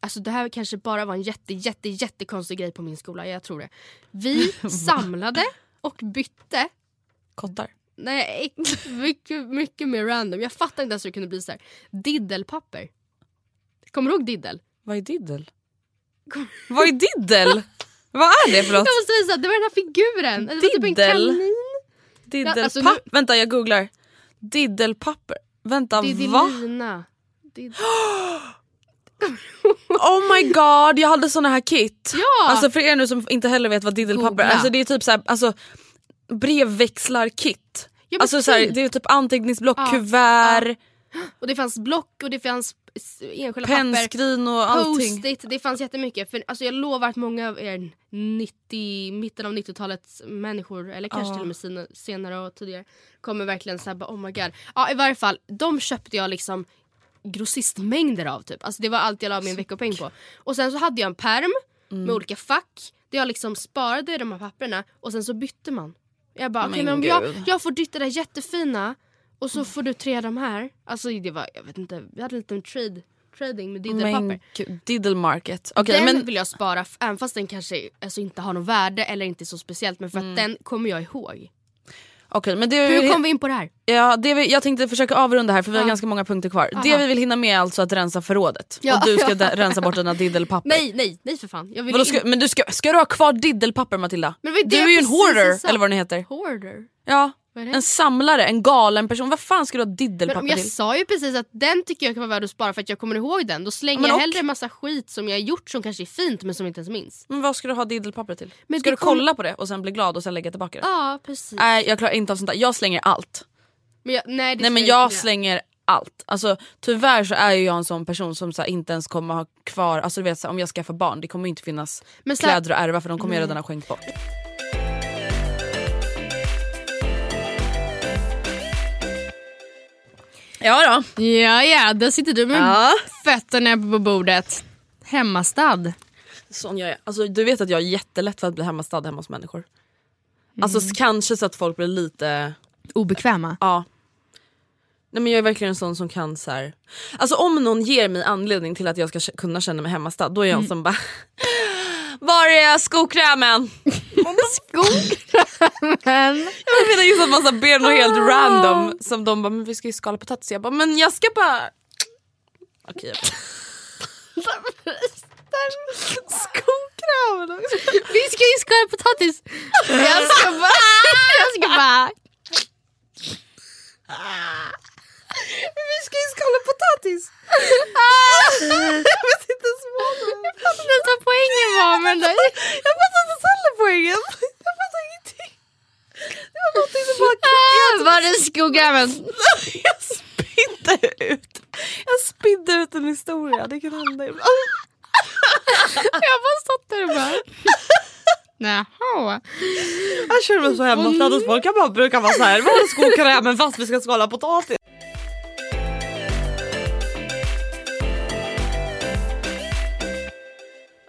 Alltså det här kanske bara var en jätte jätte jättekonstig grej på min skola, jag tror det. Vi [laughs] samlade och bytte Kottar? Nej, [laughs] mycket, mycket mer random. Jag fattar inte ens hur det kunde bli så här. Diddelpapper. Kommer du ihåg diddel? Vad är diddel? Vad är diddel? vad är det för något? Jag måste visa, det var den här figuren. Det var typ en Diddel? kanin. Diddelpapp? alltså nu- Vänta jag googlar. Diddelpapper? Vänta va? Diddelina. Did- [gasps] Oh my god jag hade såna här kit. Ja! Alltså för er nu som inte heller vet vad diddelpapper är, alltså det är typ såhär, alltså brevväxlar-kit. Ja, alltså så här, typ. det är typ anteckningsblock, Ja, kuvert, Och det fanns block och det fanns enskilda papper. pennskrin och allting. Post-it, det fanns jättemycket. För, alltså, jag lovar att många av er 90, mitten av 90-talets människor, eller kanske Ja. till och med sina, senare och tidigare, kommer verkligen säga oh my god. Ja i varje fall, de köpte jag liksom grossistmängder av typ. Alltså det var allt jag la min veckopeng på. Och sen så hade jag en perm Mm. med olika fack där jag liksom sparade de här papperna och sen så bytte man. Jag bara, Men okej men om jag, jag får ditt det där jättefina och så får du tre av de här. Alltså det var, jag vet inte, vi hade en liten trade, trading med diddelpapper. Men diddle market. Okej den men vill jag spara även fast den kanske alltså, inte har något värde eller inte är så speciellt men för att Mm. den kommer jag ihåg. Okej men det Hur kom vi in på det här? Ja, det vi, jag tänkte försöka avrunda här för vi har Ja. ganska många punkter kvar. Det Aha. vi vill hinna med är alltså att rensa förrådet. Ja. Och du ska [laughs] rensa bort dina diddelpapper. Nej nej nej för fan. Vadå, ska, men du ska, ska du ha kvar diddelpapper Matilda? Men det du det är ju en hoarder eller vad den heter. Hoarder? Ja, det? En samlare, en galen person. Vad fan ska du ha diddelpapper om jag till? sa ju precis att den tycker jag kan vara värd att spara för att jag kommer ihåg den. Då slänger Men jag och- hellre en massa skit som jag har gjort som kanske är fint men som jag inte ens minns. Men vad ska du ha diddelpapper till? Men ska du kom- kolla på det och sen bli glad och sen lägga tillbaka det? Ja precis. Nej jag klarar inte av sånt där. Jag slänger allt. Men jag, nej, Nej men jag inte slänger allt. Alltså, tyvärr så är jag en sån person som så här, inte ens kommer ha kvar, alltså du vet så här, om jag skaffar barn det kommer inte finnas Men så kläder att ärva för de kommer jag redan ha skänkt bort. Ja då. Ja ja, där sitter du med Ja. fötterna på bordet. Hemmastad. Sån jag är. Alltså, du vet att jag är jättelätt för att bli hemmastad hemma hos människor. Alltså s- kanske så att folk blir lite, Obekväma. ja. Nej men jag är verkligen en sån som kan så här. Alltså om någon ger mig anledning till att jag ska kunna känna mig hemmastad då är jag en som bara [laughs] Var är skokrämen? [laughs] Skokrämen. Här ber något helt random som de bara men vi ska ju skala potatis. Jag bara men jag ska bara Okej. Skokrämen också. Vi ska ju skala potatis. Jag ska bara... Jag ska bara... Vi ska ju skala potatis. jag vet inte ens vad Jag fattar inte ens vad poängen var men. Jag fattar inte heller poängen. Jag fattar ingenting. Var är skogräven? [laughs] jag spydde ut. Jag spydde ut en historia, det kan hända ibland. [laughs] Jag bara stått där och bara... Jaha. Jag känner mig så hemma hos folk kan bara brukar vara så här. Var är skokrämen fast vi ska skala potatis?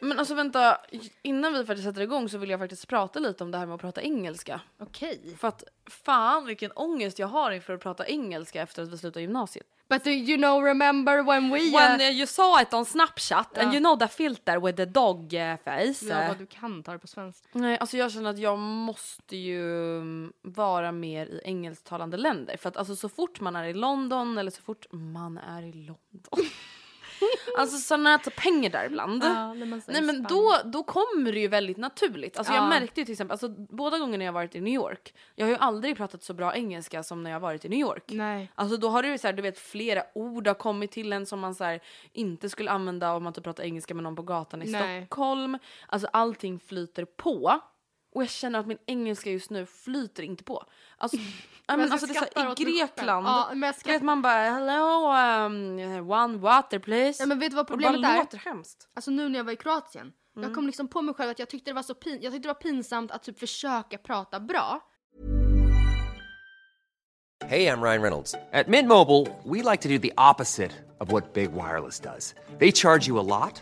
Men alltså vänta, innan vi faktiskt sätter igång så vill jag faktiskt prata lite om det här med att prata engelska. Okej. För att fan vilken ångest jag har inför att prata engelska efter att vi slutar gymnasiet. But do you know remember when we... When uh, you saw it on snapchat and Ja. you know the filter with the dog uh, face. Ja, uh, vad du kan ta det på svenska. Nej, alltså jag känner att jag måste ju mm, vara mer i engelsktalande länder. För att alltså så fort man är i London eller så fort man är i London. [laughs] [laughs] alltså sådana här pengar där ibland. Ja, Nej men då, då kommer det ju väldigt naturligt. Alltså jag Ja. märkte ju till exempel, alltså båda gångerna jag varit i New York. Jag har ju aldrig pratat så bra engelska som när jag varit i New York. Nej. Alltså då har det ju så här, du vet flera ord har kommit till en som man så här, inte skulle använda om man typ pratar engelska med någon på gatan i Nej. Stockholm. Alltså allting flyter på. Och jag känner att min engelska just nu flyter inte på. Alltså, [laughs] ja, men jag alltså det är så här, i. Grekland. Ja, men jag vet man bara hello um, one water please. Ja, men vet du vad och det bara problemet är? låter hemskt. Alltså nu när jag var i Kroatien. Mm. Jag kom liksom på mig själv att jag tyckte det var så pin- jag tyckte det var pinsamt att typ försöka prata bra. Hey, I'm Ryan Reynolds. At Mint Mobile, we like to do the opposite of what Big Wireless does. They charge you a lot,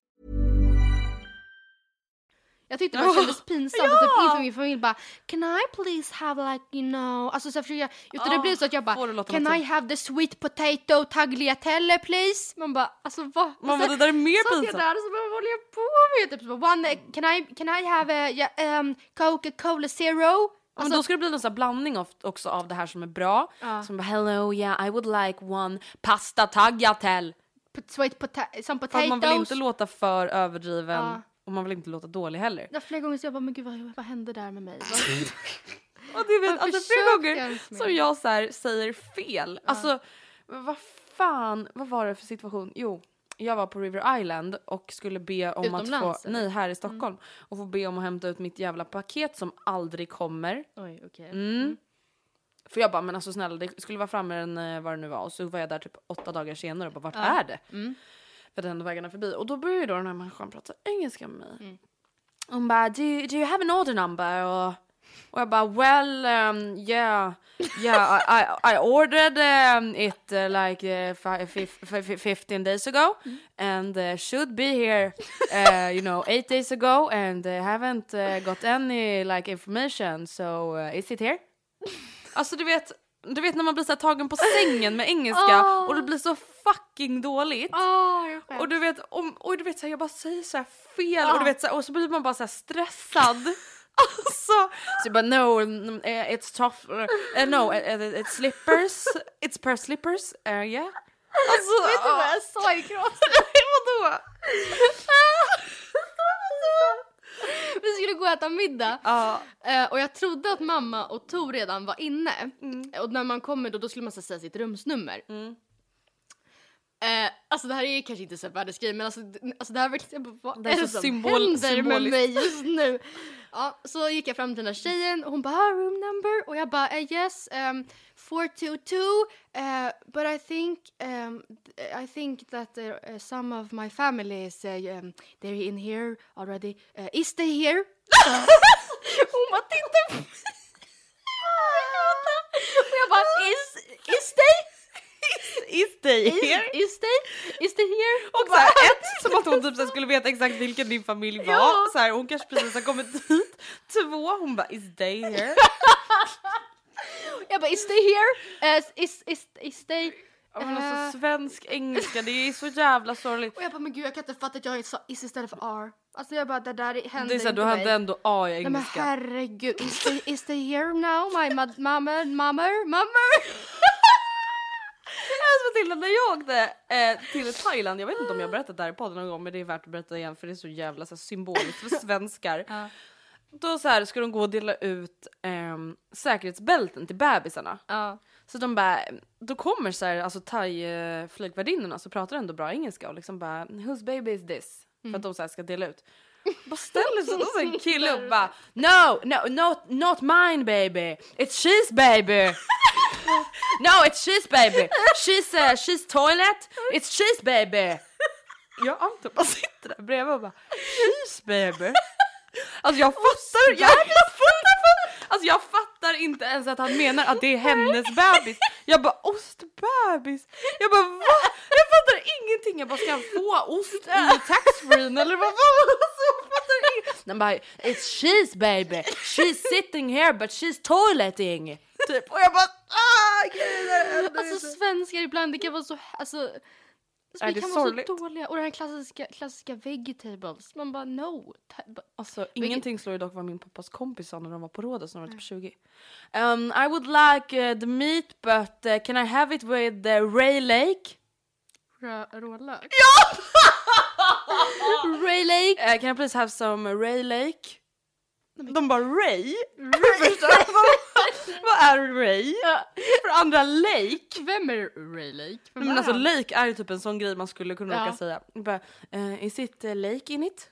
Jag tyckte det bara kändes pinsamt och typ inför min familj bara Can I please have like you know Alltså så försöker jag Utan det Ja, blev så att jag bara Can I have the sweet potato tagliatelle please? Man bara alltså vad? Man Och bara, så- det där är mer satt jag pinsamt. där och så bara vad håller jag på med? Typ så bara, one, can I, can I have a yeah, um, Coca-Cola zero? Ja, men Alltså, då ska det bli någon sån blandning av, också av det här som är bra. Ja. Som bara hello yeah I would like one pasta tagliatelle. pot- sweet pota- some För potatoes. att man vill inte låta för överdriven Ja. Och man vill inte låta dålig heller. Ja, flera gånger så jag bara men gud vad, vad hände där med mig? [laughs] Och du vet, alltså flera gånger som jag så här säger fel. Alltså vad fan, vad var det för situation? Jo, jag var på River Island och skulle be om att Utomlands, få, eller? nej här i Stockholm, och få be om att hämta ut mitt jävla paket som aldrig kommer. Oj okej. Mm. För jag bara, men alltså snälla det skulle vara framme den, eh, vad det nu var och så var jag där typ åtta dagar senare och bara vart är det? För den vägarna förbi och då började då den här människan prata engelska med mig. Mm. Hon bara, do, you- do you have an order number? Och, och jag bara, well um, yeah, yeah I, I, I ordered um, it uh, like uh, fi- fif- fi- 15 days ago Mm. and uh, should be here uh, you know eight days ago and uh, haven't uh, got any like information so is it here? [laughs] Alltså du vet, du vet när man blir så tagen på sängen med engelska Ah. och det blir så fucking dåligt. Skäms. Och du vet, om, och du vet så här, jag bara säger så fel och du vet så här, och så blir man bara så stressad. [laughs] Alltså, så jag bara no, eh, it's tough, eh, no, it's slippers, it's per slippers, uh, yeah. Alltså, Vet du vad jag sa i Kroatien? [laughs] vadå? [laughs] Vi skulle gå och äta middag Ja. eh, och jag trodde att mamma och Tor redan var inne. Mm. Och när man kommer då, då skulle man så säga sitt rumsnummer. Eh, alltså det här är kanske inte så här världsgrej men alltså, alltså det här är verkligen, jag bara, vad Det är är det som symbol- händer med symboliskt. mig just nu? Ja, så gick jag fram till den här tjejen och hon bara ah, room number och jag bara eh, yes um, 422 uh, but I think um, I think that uh, some of my family is uh, um, they're in here already. Uh, is they here? [laughs] hon bara tittade på mig. [laughs] Och jag bara is, is they? Is they Is, here? is they? Is they here? Och så här, ett, som att hon typ så skulle veta exakt vilken din familj var. Ja. Så här, hon kanske precis har kommit dit. Två, hon bara is they here? [laughs] Jag bara is they here? Uh, is, is, is they? Ja, men Eh. alltså svensk engelska, det är så jävla sorgligt. [laughs] Och jag bara men gud jag kan inte fatta att jag sa is istället för R. Alltså jag bara det där händer Det är så inte du hade mig. ändå A i Nej men engelska. herregud, is they, is they here now? My mamma, mamma, mamma? [laughs] Alltså Matilda, när jag åkte eh, till Thailand, jag vet inte om jag berättat det här i podden någon gång men det är värt att berätta igen för det är så jävla så här, symboliskt för [laughs] svenskar. Då så här, ska de gå och dela ut ehm, säkerhetsbälten till bebisarna. Ja. Så de bara, då kommer så här, alltså thai-flygvärdinnorna så pratar ändå bra engelska och liksom bara whose baby is this? För att de så här ska dela ut. Bara ställer sig så en [laughs] kille upp bara no, no, not, not mine baby, it's she's baby. [laughs] [laughs] no, it's she's baby, she's, uh, she's toilet, it's she's baby. Jag och Anton bara sitter där bredvid och bara she's baby. [laughs] Alltså jag fattar, jag, jag fattar, alltså jag fattar inte ens att han menar att det är hennes bebis. Jag bara ostbebis. Jag bara va? Jag fattar ingenting. Jag bara ska han få ost i [laughs] taxfreen eller vad? Alltså, jag fattar ingenting. Han bara it's she's baby. She's sitting here but she's toileting. Typ. Och jag bara ah gud. Alltså svenskar ibland det kan vara så, alltså Är vi det kan vara sorgligt? så dåliga. Och den här klassiska, klassiska vegetables. Man bara no. Alltså ingenting slår ju dock vad min pappas kompis sa när de var på Rhodos när de var typ 20. Um, I would like uh, the meat but uh, can I have it with uh, Ray Lake? Rö- Rålök. [laughs] Ray Lake? Uh, can I please have some Ray Lake? De bara Ray? [laughs] Första, [laughs] vad, är Ray? För andra Lake? Vem är Ray Lake? Vem Nej, men är alltså han? Lake är ju typ en sån grej man skulle kunna Ja. råka säga. Bara, uh, is it uh, Lake in it?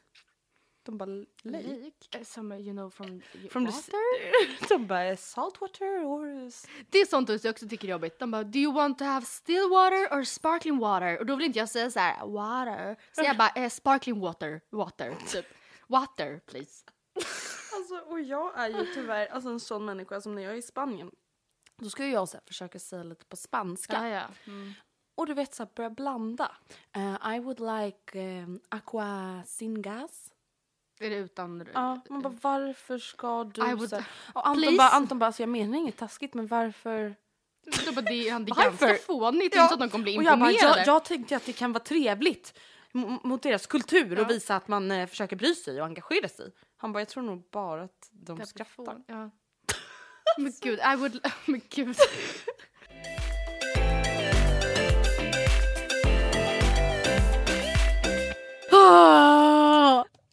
De bara Lake? Lake? Eh, Som you know from, From water? [laughs] de bara saltwater or... Det är sånt jag också tycker är jobbigt. De bara do you want to have still water or sparkling water? Och då vill inte jag säga så här water. Så [laughs] jag bara eh, sparkling water, water, typ. Water please. Alltså, och jag är ju tyvärr alltså, en sån människa som när jag är i Spanien då ska jag så här, försöka säga lite på spanska. Ja, ja. Mm. Och du vet så här, börja blanda. Eh, I would like um, aqua sin gas. Är det utan... Ja, man bara varför ska du I would- så här, [laughs] Och Anton Please? bara, Anton bara alltså, jag menar inget taskigt men varför? De bara, det, är- det är ganska fånigt. Ja. inte att de kommer bli Och jag bara, jag, jag tänkte att det kan vara trevligt mot deras kultur och visa att man eh, försöker bry sig och engagera sig. Han bara, jag tror nog bara att de Jävla skrattar. Ja. Men gud, I would... [laughs] Men gud.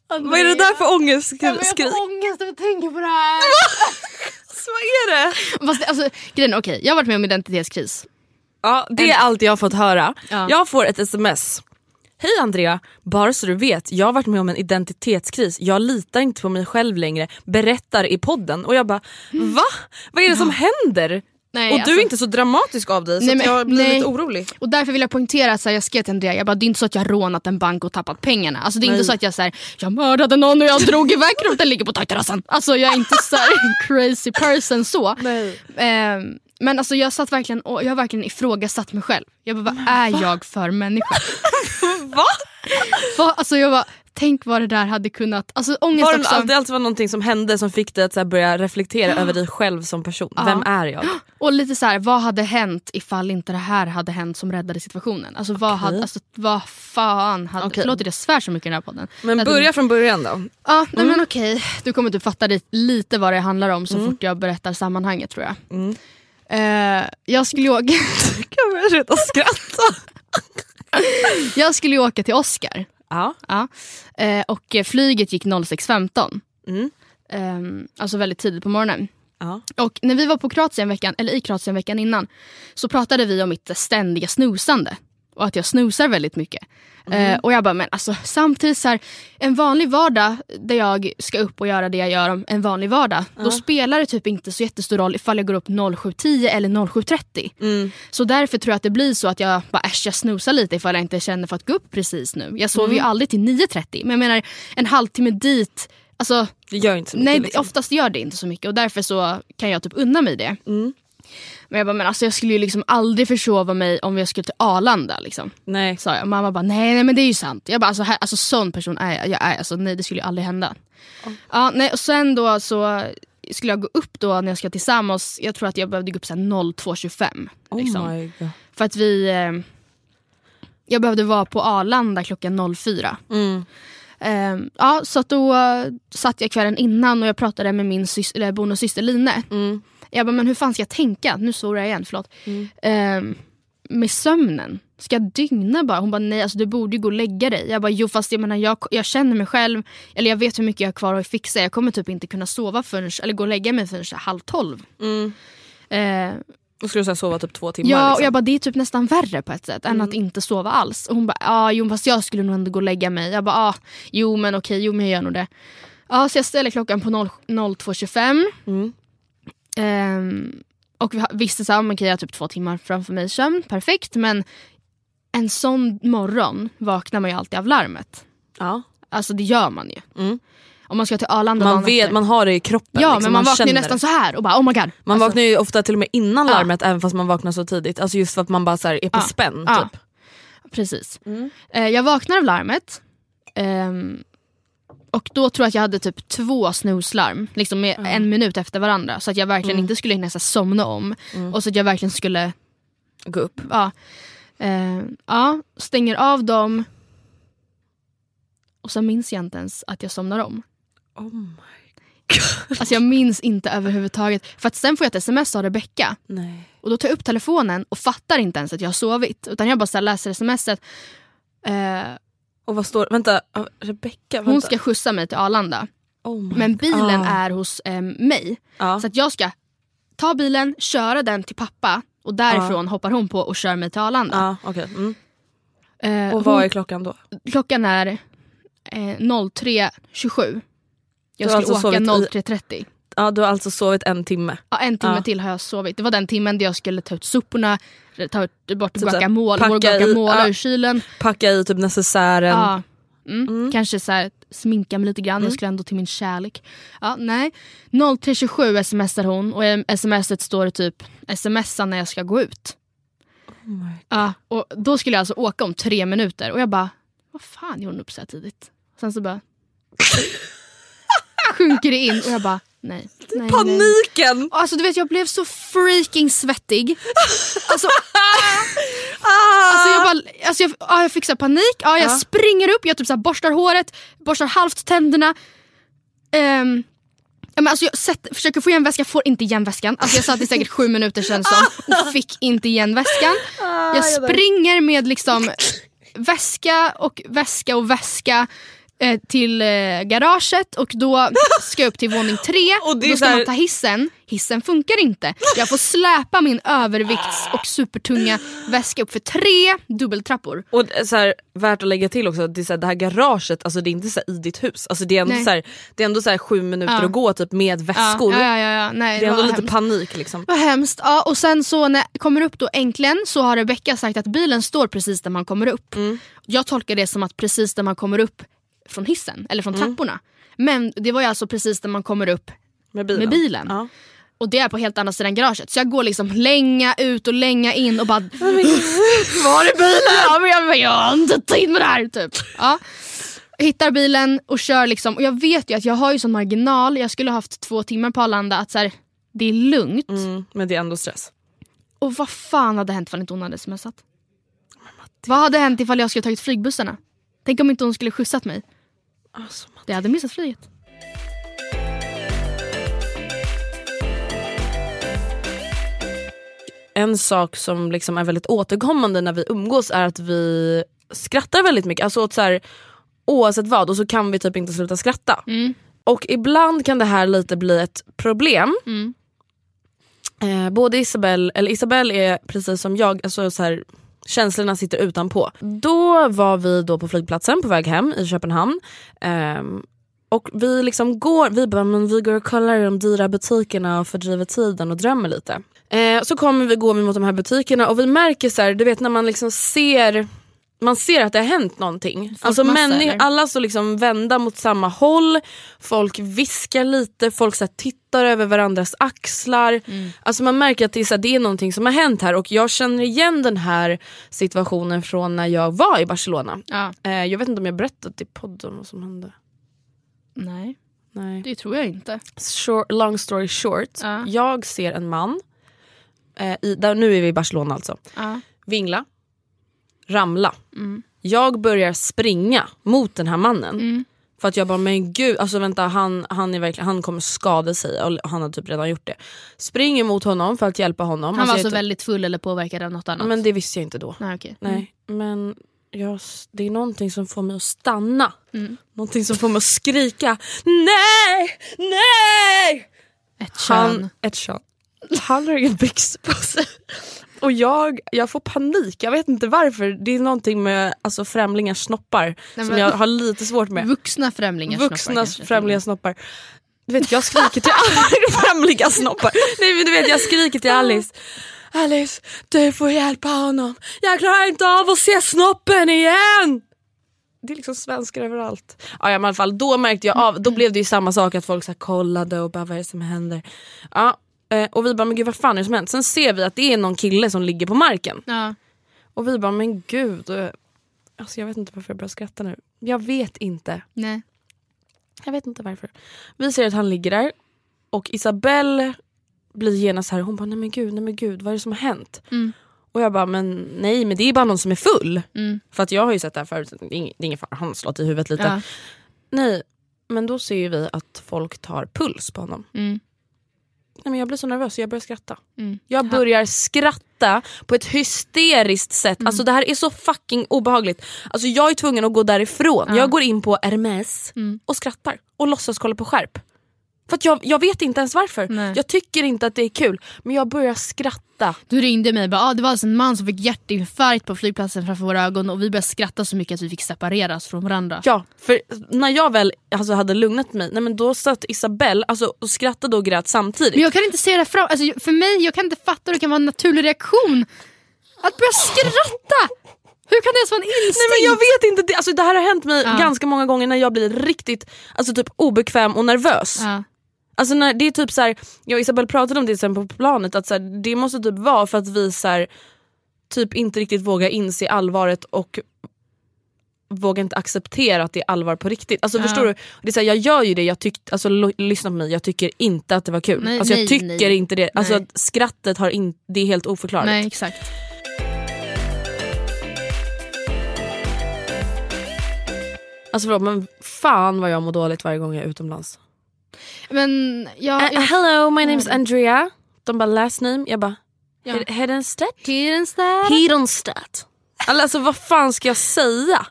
Vad är det där för ångestskrik? Jag får ångest av att tänka på det här. [laughs] Vad är det? Fast, alltså, grejen okej, jag har varit med om identitetskris. Ja, det är allt jag har fått höra. Ja. Jag får ett sms. Hej Andrea, bara så du vet, jag har varit med om en identitetskris. Jag litar inte på mig själv längre. Berättar i podden. Och jag bara, va? Vad är det som händer? Nej, och du alltså- är inte så dramatisk av dig så Nej, att men- jag blir nej. lite orolig. Och därför vill jag poängtera att jag skrev till Andrea, jag bara, det är inte så att jag rånat en bank och tappat pengarna. Alltså, det är inte så att jag, så här, jag mördade någon och jag drog iväg kroppen ligger på takterrassen. Alltså jag är inte så här, [laughs] crazy person så. Ehm, men alltså, jag satt verkligen och jag har verkligen ifrågasatt mig själv. Jag bara, vad är jag för människa? [laughs] Va? För, alltså, jag bara, tänk vad det där hade kunnat... Alltså ångest Var det också. alltid, alltid var någonting som hände som fick dig att så börja reflektera över dig själv som person. Vem är jag? Och lite så här, vad hade hänt ifall inte det här hade hänt som räddade situationen? Alltså vad, hade, alltså, vad fan hade... Okej. Förlåt att jag svär så mycket i den här podden. Men Det börja från början då. Ja, nej men okej. Du kommer typ fatta det, lite vad det handlar om så fort jag berättar sammanhanget tror jag. Mm. Eh, jag, skulle ju åka, [laughs] Jag börjar sluta skratta. [laughs] jag skulle ju åka till Oscar. Ja. Ja. Eh, och eh, flyget gick 06.15. Mm. Ehm, alltså väldigt tidigt på morgonen. Ja. Och när vi var på Kroatien veckan, eller i Kroatien veckan innan så pratade vi om mitt ständiga snosande. Och att jag snoozar väldigt mycket. Eh, och jag bara, men alltså samtidigt så här, en vanlig vardag där jag ska upp och göra det jag gör om en vanlig vardag. Då spelar det typ inte så jättestor roll ifall jag går upp 07.10 eller 07.30. Så därför tror jag att det blir så att jag bara äsch jag snoozar lite ifall jag inte känner för att gå upp precis nu. Jag sover ju aldrig till 9.30 men jag menar en halvtimme dit Alltså, Det gör inte så mycket. nej, liksom. oftast gör det inte så mycket och därför så kan jag typ unna mig det. Mm. Men jag bara, men alltså jag skulle ju liksom aldrig försova mig om jag skulle till Arlanda liksom. Nej. Sa jag. Mamma bara, nej, nej men det är ju sant. Jag bara, alltså, här, alltså sån person är jag. jag är, alltså, nej det skulle ju aldrig hända. Ja, nej, och sen då så skulle jag gå upp då när jag ska till Samos. Jag tror att jag behövde gå upp så här 02.25. Oh liksom. my god. För att vi... Eh, jag behövde vara på Arlanda klockan 04. Mm. Eh, ja, så då satt jag kvällen innan och jag pratade med min bonussyster Line. Mm. Jag bara, men hur fan ska jag tänka? Nu svor jag igen, förlåt. Eh, med sömnen. Ska jag dygna bara? Hon bara, nej alltså du borde ju gå och lägga dig. Jag bara, jo fast jag menar jag, jag känner mig själv, eller jag vet hur mycket jag har kvar att fixa. Jag kommer typ inte kunna sova förrän, eller gå och lägga mig förrän halv tolv. Mm. Eh, Då skulle så sova typ två timmar. Ja, och liksom. jag bara det är typ nästan värre på ett sätt än att inte sova alls. Och hon bara, ja jo fast jag skulle nog ändå gå och lägga mig. Jag bara, ja jo men okej, jo men jag gör nog det. Ja så jag ställer klockan på 0 02.25. Mm. Ehm, och vi visste så här, men okej jag har typ två timmar framför mig i sömn, perfekt. Men en sån morgon vaknar man ju alltid av larmet. ja. Alltså det gör man ju. Mm. Om man ska till Arlanda Man vet, efter. man har det i kroppen. Ja liksom. men man, vaknar ju nästan så här och bara oh my god. Man Alltså- vaknar ju ofta till och med innan Ja. larmet även fast man vaknar så tidigt. Alltså just för att man bara så här är på Ja. spänn Ja. typ. Precis. Mm. Eh, jag vaknar av larmet. Ehm, och då tror jag att jag hade typ två snuslarm. Liksom med en minut efter varandra. Så att jag verkligen Mm. inte skulle hinna så somna om. Och så att jag verkligen skulle Gå upp. ja, eh, ja, stänger av dem. Och sen minns jag inte ens att jag somnar om. Oh my. Alltså jag minns inte överhuvudtaget. För att sen får jag ett sms av Rebecka. Nej. Och då tar jag upp telefonen och fattar inte ens att jag har sovit. Utan jag bara så läser smset. Eh, Och vad står Vänta, ah, Rebecka. hon vänta. ska skjutsa mig till Arlanda. Oh Men bilen Ah. är hos eh, mig. Ja. Så att jag ska ta bilen, köra den till pappa och därifrån hoppar hon på och kör mig till Arlanda. Okej. Mm. Eh, Och vad hon- är klockan då? Klockan är eh, 03.27. Jag skulle alltså åka sovit i- 03.30. Ja, du har alltså sovit en timme. Ja, en timme Ja. till har jag sovit. Det var den timmen där jag skulle ta ut soporna, ta bort Typ guacamole, vår packa i- guacamole ja. ur kylen. Packa i typ necessären. Ja. Mm. Kanske så här, sminka mig lite grann, jag skulle ändå till min kärlek. Ja, nej. 03.27 smsar hon och i smset står det typ smsa när jag ska gå ut. ja, och då skulle jag alltså åka om tre minuter och jag bara, vad fan gör hon upp så här tidigt? Sen så bara [laughs] sjunker det in och jag bara, nej. nej nej. Paniken! Och Alltså du vet jag blev så freaking svettig. Alltså, [laughs] Ah! alltså jag bara, alltså jag, ja, jag fick så panik, ja, jag Ja. springer upp, jag typ så borstar håret, borstar halvt tänderna. Ehm, ja, men alltså jag sätter, försöker få igen väskan, får inte igen väskan. Alltså jag satt i säkert sju minuter känns som och fick inte igen väskan. Jag springer med liksom väska och väska och väska eh, till eh, garaget och då [laughs] ska jag upp till våning tre. Och då ska här- man ta hissen. Hissen funkar inte. Jag får släpa min övervikts och supertunga väska upp för tre dubbeltrappor. Och så här, värt att lägga till också, det, är så här, det här garaget, alltså det är inte så här i ditt hus. Alltså det är ändå, Nej. så här, det är ändå så sju minuter Ja. att gå typ med väskor. Ja, ja, ja, ja. Nej, Det är ändå lite hemskt. panik liksom. Vad hemskt. Ja, och sen så när jag kommer upp då äntligen så har Rebecca sagt att bilen står precis där man kommer upp. Mm. Jag tolkar det som att precis där man kommer upp från hissen eller från Mm. trapporna. Men det var ju alltså precis där man kommer upp Med bilen. med bilen. Ja. Och det är på helt andra sidan garaget. Så jag går liksom länga ut och länga in och bara [laughs] Var är bilen? Ja, men jag, jag har inte tid med det här. Typ. Ja. Hittar bilen och kör liksom. Och jag vet ju att jag har ju sån marginal. Jag skulle ha haft två timmar på Arlanda. Att så här, det är lugnt. Mm, men det är ändå stress. Och vad fan hade hänt ifall inte hon hade smsat? Vad hade hänt ifall jag skulle tagit flygbussarna? Tänk om inte hon skulle skjutsat mig. Alltså, man- Det hade missat flyget. en sak som liksom är väldigt återkommande när vi umgås är att vi skrattar väldigt mycket. Alltså åt så här, oavsett vad och så kan vi typ inte sluta skratta. Mm. Och ibland kan det här lite bli ett problem. Mm. Eh, både Isabelle, eller Isabelle är precis som jag, alltså så här, Känslorna sitter utanpå. Då var vi då på flygplatsen på väg hem i Köpenhamn. Um, och vi liksom går, vi bara, men vi går och kollar i de dyra butikerna och fördriver tiden och drömmer lite. Eh, så kommer vi, går vi mot de här butikerna och vi märker så här, du vet när man liksom ser man ser att det har hänt någonting. Alltså Folkmassa, männi- eller? alla står liksom vända mot samma håll, folk viskar lite, folk så tittar över varandras axlar. Alltså man märker att det är, så det är någonting som har hänt här och jag känner igen den här situationen från när jag var i Barcelona. Ja. Eh, jag vet inte om jag berättat i podden vad som hände. Nej, Nej. det tror jag inte. Short, long story short, Ja. jag ser en man, eh, i, där, nu är vi i Barcelona alltså, Ja. vingla, ramla. Mm. Jag börjar springa mot den här mannen. Mm. För att jag bara, men gud, alltså vänta han, han, är verkligen, han kommer skada sig och han har typ redan gjort det. Springer mot honom för att hjälpa honom. Han Alltså, var alltså inte- väldigt full eller påverkad av något annat? Men det visste jag inte då. Nej, okej. Nej, men jag, det är någonting som får mig att stanna. Mm. Någonting som får mig att skrika nej, nej! Ett kön. Han, ett kön. Han har ingen byxor på sig. Och jag, jag får panik, jag vet inte varför. Det är någonting med alltså, främlingars snoppar som men- jag har lite svårt med. Vuxna främlingars Vuxna snoppar kanske. främlingar snoppar. Du vet jag skriker till alla [laughs] främlingar snoppar. Nej men du vet jag skriker till Alice. Alice, du får hjälpa honom. Jag klarar inte av att se snoppen igen. Det är liksom svenskar överallt. Ja, ja, men i alla fall, då märkte jag av, då blev det ju samma sak att folk så kollade och bara vad är det som händer. Ja, eh, och vi bara men gud vad fan är det som hänt? Sen ser vi att det är någon kille som ligger på marken. Ja. Och vi bara men gud. eh, Alltså jag vet inte varför jag börjar skratta nu. Jag vet inte. Nej. Jag vet inte varför. Vi ser att han ligger där och Isabelle blir genast här hon bara nej men gud, nej men gud vad är det som har hänt? Mm. Och jag bara men nej men det är bara någon som är full. Mm. För att jag har ju sett det här förut, det är ing- det är ingen fara, han har slått i huvudet lite. Ja. Nej men då ser ju vi att folk tar puls på honom. Mm. Nej, men jag blir så nervös så jag börjar skratta. Mm. Jag börjar skratta på ett hysteriskt sätt. Mm. Alltså det här är så fucking obehagligt. Alltså jag är tvungen att gå därifrån. Ja. Jag går in på Hermes Mm. och skrattar och låtsas kolla på skärp. För jag, jag vet inte ens varför. Nej. Jag tycker inte att det är kul men jag börjar skratta. Du ringde mig och bara, ah, det var alltså en man som fick hjärtinfarkt på flygplatsen framför våra ögon och vi började skratta så mycket att vi fick separeras från varandra. Ja, för när jag väl alltså, hade lugnat mig, nej, men då satt Isabelle alltså, och skrattade och grät samtidigt. Men jag kan inte se det fram, alltså, för mig, jag kan inte fatta hur det kan vara en naturlig reaktion. Att börja skratta! Hur kan det ens vara en instinkt? Nej men jag vet inte, det, alltså, det här har hänt mig Ja. ganska många gånger när jag blir riktigt alltså, typ obekväm och nervös. Ja. Alltså när det är typ så här, jag och Isabel pratade om det sen på planet, att så här, det måste typ vara för att vi så här, typ inte riktigt vågar inse allvaret och vågar inte acceptera att det är allvar på riktigt. Alltså Ja. förstår du? Det är så här, jag gör ju det, jag tyck, alltså, lyssna på mig, jag tycker inte att det var kul. Nej, alltså, jag nej, tycker nej. inte det. Alltså, Nej. att skrattet har in, det är helt oförklarligt. Nej exakt. Alltså förlåt men fan vad jag mår dåligt varje gång jag är utomlands. Men jag... Uh, jag hello my name's Andrea. De bara last name, jag bara Ja. Hed- Hedenstedt? Hedenstad. Hedenstedt. Alltså vad fan ska jag säga?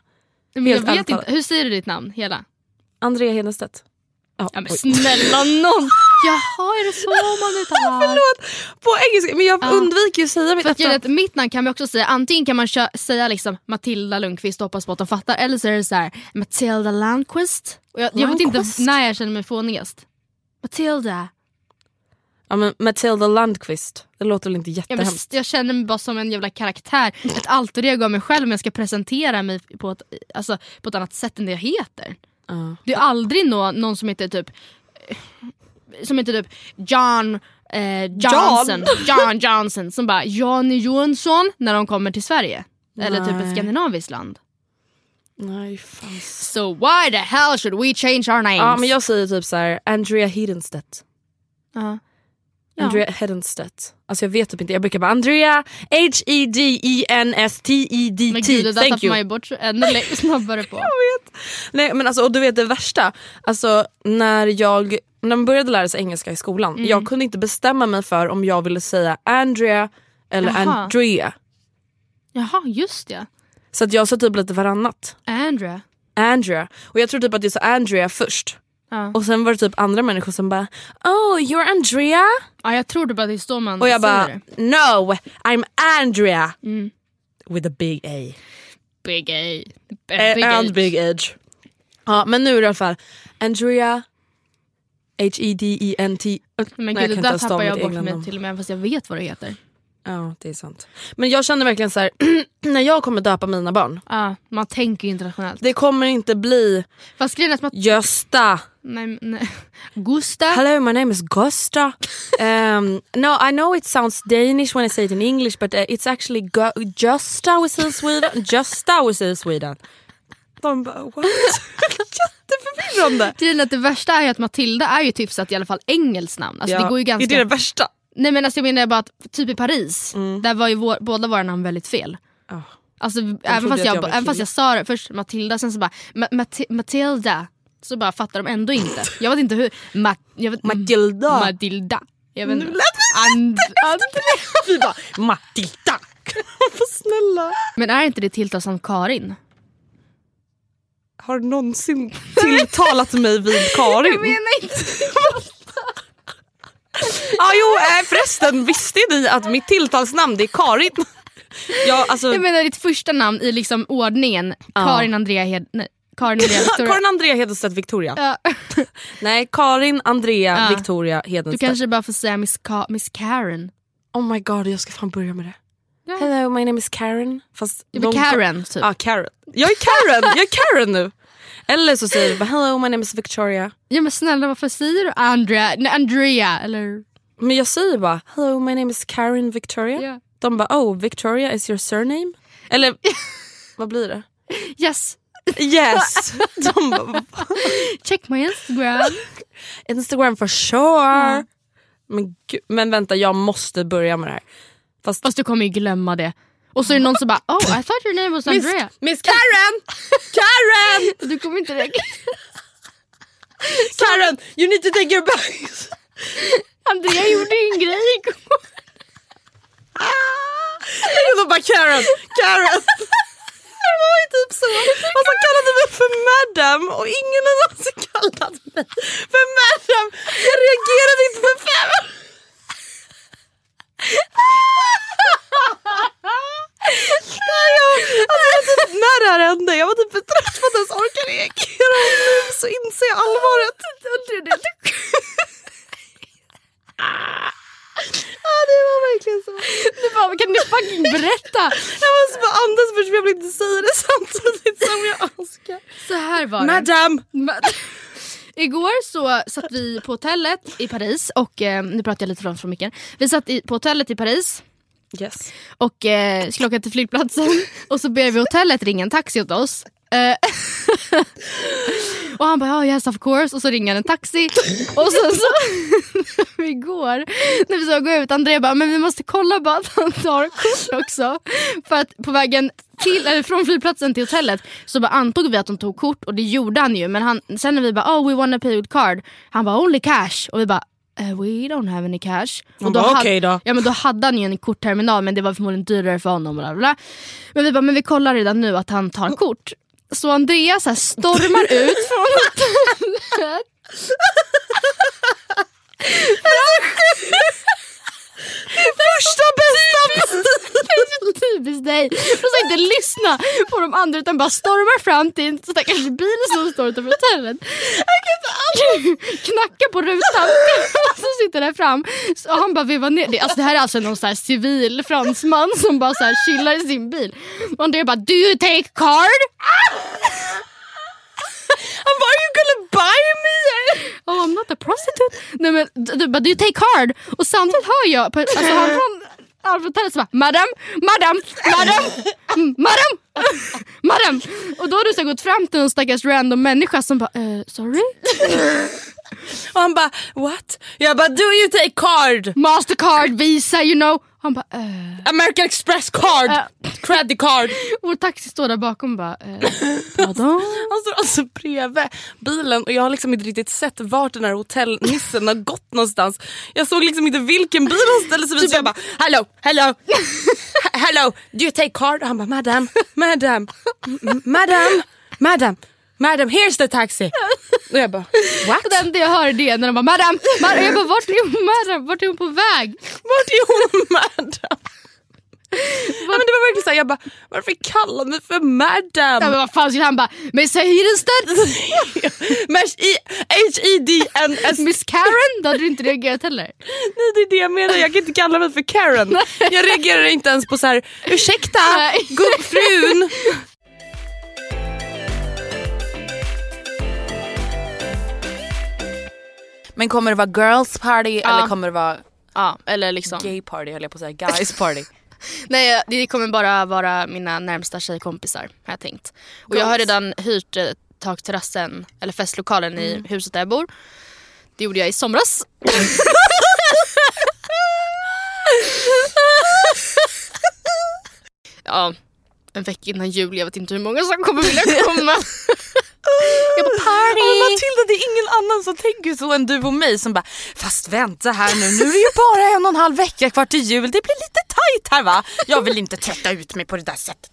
Men jag vet inte, hur säger du ditt namn? Hela? Andrea Hedenstedt. Ja, Ja men oj. snälla någon! [laughs] Jaha är det så man uttalar? Förlåt, på engelska, men jag Ja. undviker ju att säga mitt efternamn. mitt namn kan man också säga, antingen kan man säga liksom Matilda Lundqvist och hoppas på att de fattar eller så är det så här Matilda Landqvist. Och jag, jag vet inte när jag känner mig fånigast. Matilda. Ja, men Matilda Landqvist, det låter väl inte men, jättehemskt? jag känner mig bara som en jävla karaktär, ett alter ego av mig själv om jag ska presentera mig på ett, alltså, på ett annat sätt än det jag heter. Ja. Det är aldrig nå, någon som heter typ som heter typ John eh, Johnson, John [laughs] Johnson som bara Johnny Johansson när de kommer till Sverige. Eller typ ett Nej. skandinaviskt land. Nej fan. So why the hell should we change our names? Ja men jag säger typ så här: Andrea Hedenstedt. Ja. Ja. Andrea Hedenstedt. Alltså jag vet typ inte, jag brukar bara Andrea E Men H-E-D-E-N-S-T-E-D-T. gud, det där tappar man ju bort ännu [laughs] snabbare på. Nej men alltså och du vet det värsta, alltså när jag när man började lära sig engelska i skolan, Mm. jag kunde inte bestämma mig för om jag ville säga Andrea eller Jaha. Andrea. Jaha, just ja. Så att jag sa typ lite varannat. Andrea. Andrea. Och jag tror typ att jag sa Andrea först. Ja. Och sen var det typ andra människor som bara Oh you're Andrea? ja, jag tror det bara det är så man Och jag bara. No I'm Andrea. Mm. with a big A. Big A. Eh, Big and H. big edge. Ja men nu är det i alla fall Andrea H-E-D-E-N-T Men Nej, gud, jag det där tappar jag bort mig till och med fast jag vet vad det heter. Ja det är sant. Men jag känner verkligen så här [clears throat] när jag kommer döpa mina barn. Ja, man tänker ju internationellt. Det kommer inte bli Fast grejen är att man... Gösta. Nej, nej. [laughs] Gusta. Hello, my name is Gusta. [laughs] Um, no, I know it sounds Danish when I say it in English, but uh, it's actually Justa we say in Sweden. Justa we say in Sweden. De bara what? [laughs] Jätteförvirrande. Är att det värsta är att Matilda är ju typ så att i alla fall engelskt namn. Alltså Ja, det går ju ganska... Är det det värsta? Nej men alltså jag menar bara att typ i Paris, Mm. där var ju vår, båda våra namn väldigt fel. Ja. Alltså även fast jag, jag även fast jag sa det först Matilda sen så bara Ma- Mati- Matilda. Så bara fattar de ändå inte. [laughs] Jag vet inte hur. Ma- jag vet, Matilda. Matilda. Jag vet Nu inte. lät vi And, and, Vi bara Matilda. [laughs] Snälla. men är inte det tilltalsamt Karin? Har du någonsin tilltalat mig vid Karin? Jag menar inte. [laughs] [laughs] ah, jo eh, förresten visste ni att mitt tilltalsnamn det är Karin? [laughs] Ja, alltså, Jag menar ditt första namn i liksom ordningen. Karin Andrea Hed... Nej, Karin Andrea [laughs] Victoria. Karin Andrea Hedenstedt Victoria. Ja. Nej, Karin Andrea Ja. Victoria Du Hedenstedt. kanske bara får säga Miss, Ka- Miss Karen. Oh my god, jag ska fan börja med det. Ja. Hello, my name is Karen. Fast blir de- Karen typ. Ja, Karen. Jag är Karen, jag är Karen nu. Eller så säger vi bara hello, my name is Victoria. Ja men snälla varför säger du Andrea? Nej, Andrea eller? Men jag säger bara hello, my name is Karen Victoria. Ja. De bara oh, Victoria is your surname? Eller [laughs] vad blir det? Yes. Yes. De bara, Check my Instagram. Instagram for sure. Men, gud, men vänta, jag måste börja med det här. Fast, Fast du kommer ju glömma det. Och så är det någon som bara oh I thought your name was Miss, Andrea. Miss Karen! Karen! [laughs] Du kommer inte reagera. Karen, you need to take your bags. [laughs] Andrea gjorde en grej igår. Och då bara Karen, Karen. Det var ju typ så. Och så kallade mig för madam och ingen har någonsin kallat mig för madam. Jag reagerade inte för fem. Alltså, typ, när det här hände, jag var typ för trött för att ens orka reagera och nu så inser jag allvaret. Det var verkligen så. Du bara kan du fucking berätta? Jag måste bara andas först för jag vill inte säga det samtidigt som jag önskar. Så här var det. Madam! Ma- Igår så satt vi på hotellet i Paris och eh, nu pratar jag lite från, från micken. Vi satt i, på hotellet i Paris Yes. och eh, skulle åka till flygplatsen [laughs] och så ber vi hotellet ringa en taxi åt oss. Eh, [laughs] och han bara oh, yes of course och så ringer han en taxi och sen så [laughs] igår när vi ska gå ut André bara men vi måste kolla bara att han tar kort också. För att på vägen till, eller från flygplatsen till hotellet så bara antog vi att de tog kort och det gjorde han ju men han, sen när vi bara oh we wanna pay with card han bara only cash och vi bara "Eh, we don't have any cash. Och bara, hade- "Okej då." Ja men då hade han ju en kortterminal men det var förmodligen dyrare för honom. Bla bla. Men vi bara, men vi kollar redan nu att han tar kort. Så Andreas så stormar [laughs] ut från hotellet. Första bästa Det är så typiskt dig. Du ska inte lyssna på de andra utan bara stormar fram till en stackars bil som står utanför hotellet. [laughs] Knackar på rutan [laughs] så sitter där fram. Så han bara vevar ner. Det, alltså det här är alltså någon så här civil fransman som bara så här chillar i sin bil. Och Andrea bara do you take card? [laughs] Bara are you gonna buy me? Oh I'm not a prostitute. Nej men du, bara do you take card? Och samtidigt hör jag på, alltså han [laughs] från så bara madam, madam, madam, mm, madam, madam. Och då har du så gått fram till en stackars random människa som bara eh, sorry? Och han bara what? Jag bara do you take card? Mastercard, Visa, you know. Han bara eh. American Express card? Äh. Credit card? [laughs] Vår taxi står där bakom och bara eh, pardon? [laughs] Han står alltså bredvid bilen och jag har liksom inte riktigt sett vart den här hotellnissen har gått någonstans. Jag såg liksom inte vilken bil han ställde sig vid så jag bara hello, hello, hello, do you take card? Och han bara madam, madam, madam, madam, madam here's the taxi. Och jag bara what? Det enda jag hör är det när de bara madam, madam. Jag bara vart är hon madam? Vart är hon på väg? Vart är hon madam? Ja, men det var verkligen såhär, jag bara varför kallar du mig för madam? Ja, men vad fan skulle han bara Miss? Mesh i H-E-D-N-S. Miss Karen? Då hade du inte reagerat heller. Nej det är det jag menar, jag kan inte kalla mig för Karen. Jag reagerar inte ens på så här: ursäkta gubbfrun. [laughs] Men kommer det vara girls party Ja. eller kommer det vara Ja, eller liksom. gay party höll jag på att säga, guys party? [laughs] Nej, det kommer bara vara mina närmsta tjejkompisar har jag tänkt. Och jag har redan hyrt eh, takterrassen, eller festlokalen i huset där jag bor. Det gjorde jag i somras. [laughs] ja, en vecka innan jul. Jag vet inte hur många som kommer vilja komma. [laughs] jag bara party! Men Matilda det är ingen annan som tänker så än du och mig som bara Fast vänta här nu, nu är det ju bara en och en halv vecka kvar till jul, det blir lite tajt här va? Jag vill inte trötta ut mig på det där sättet.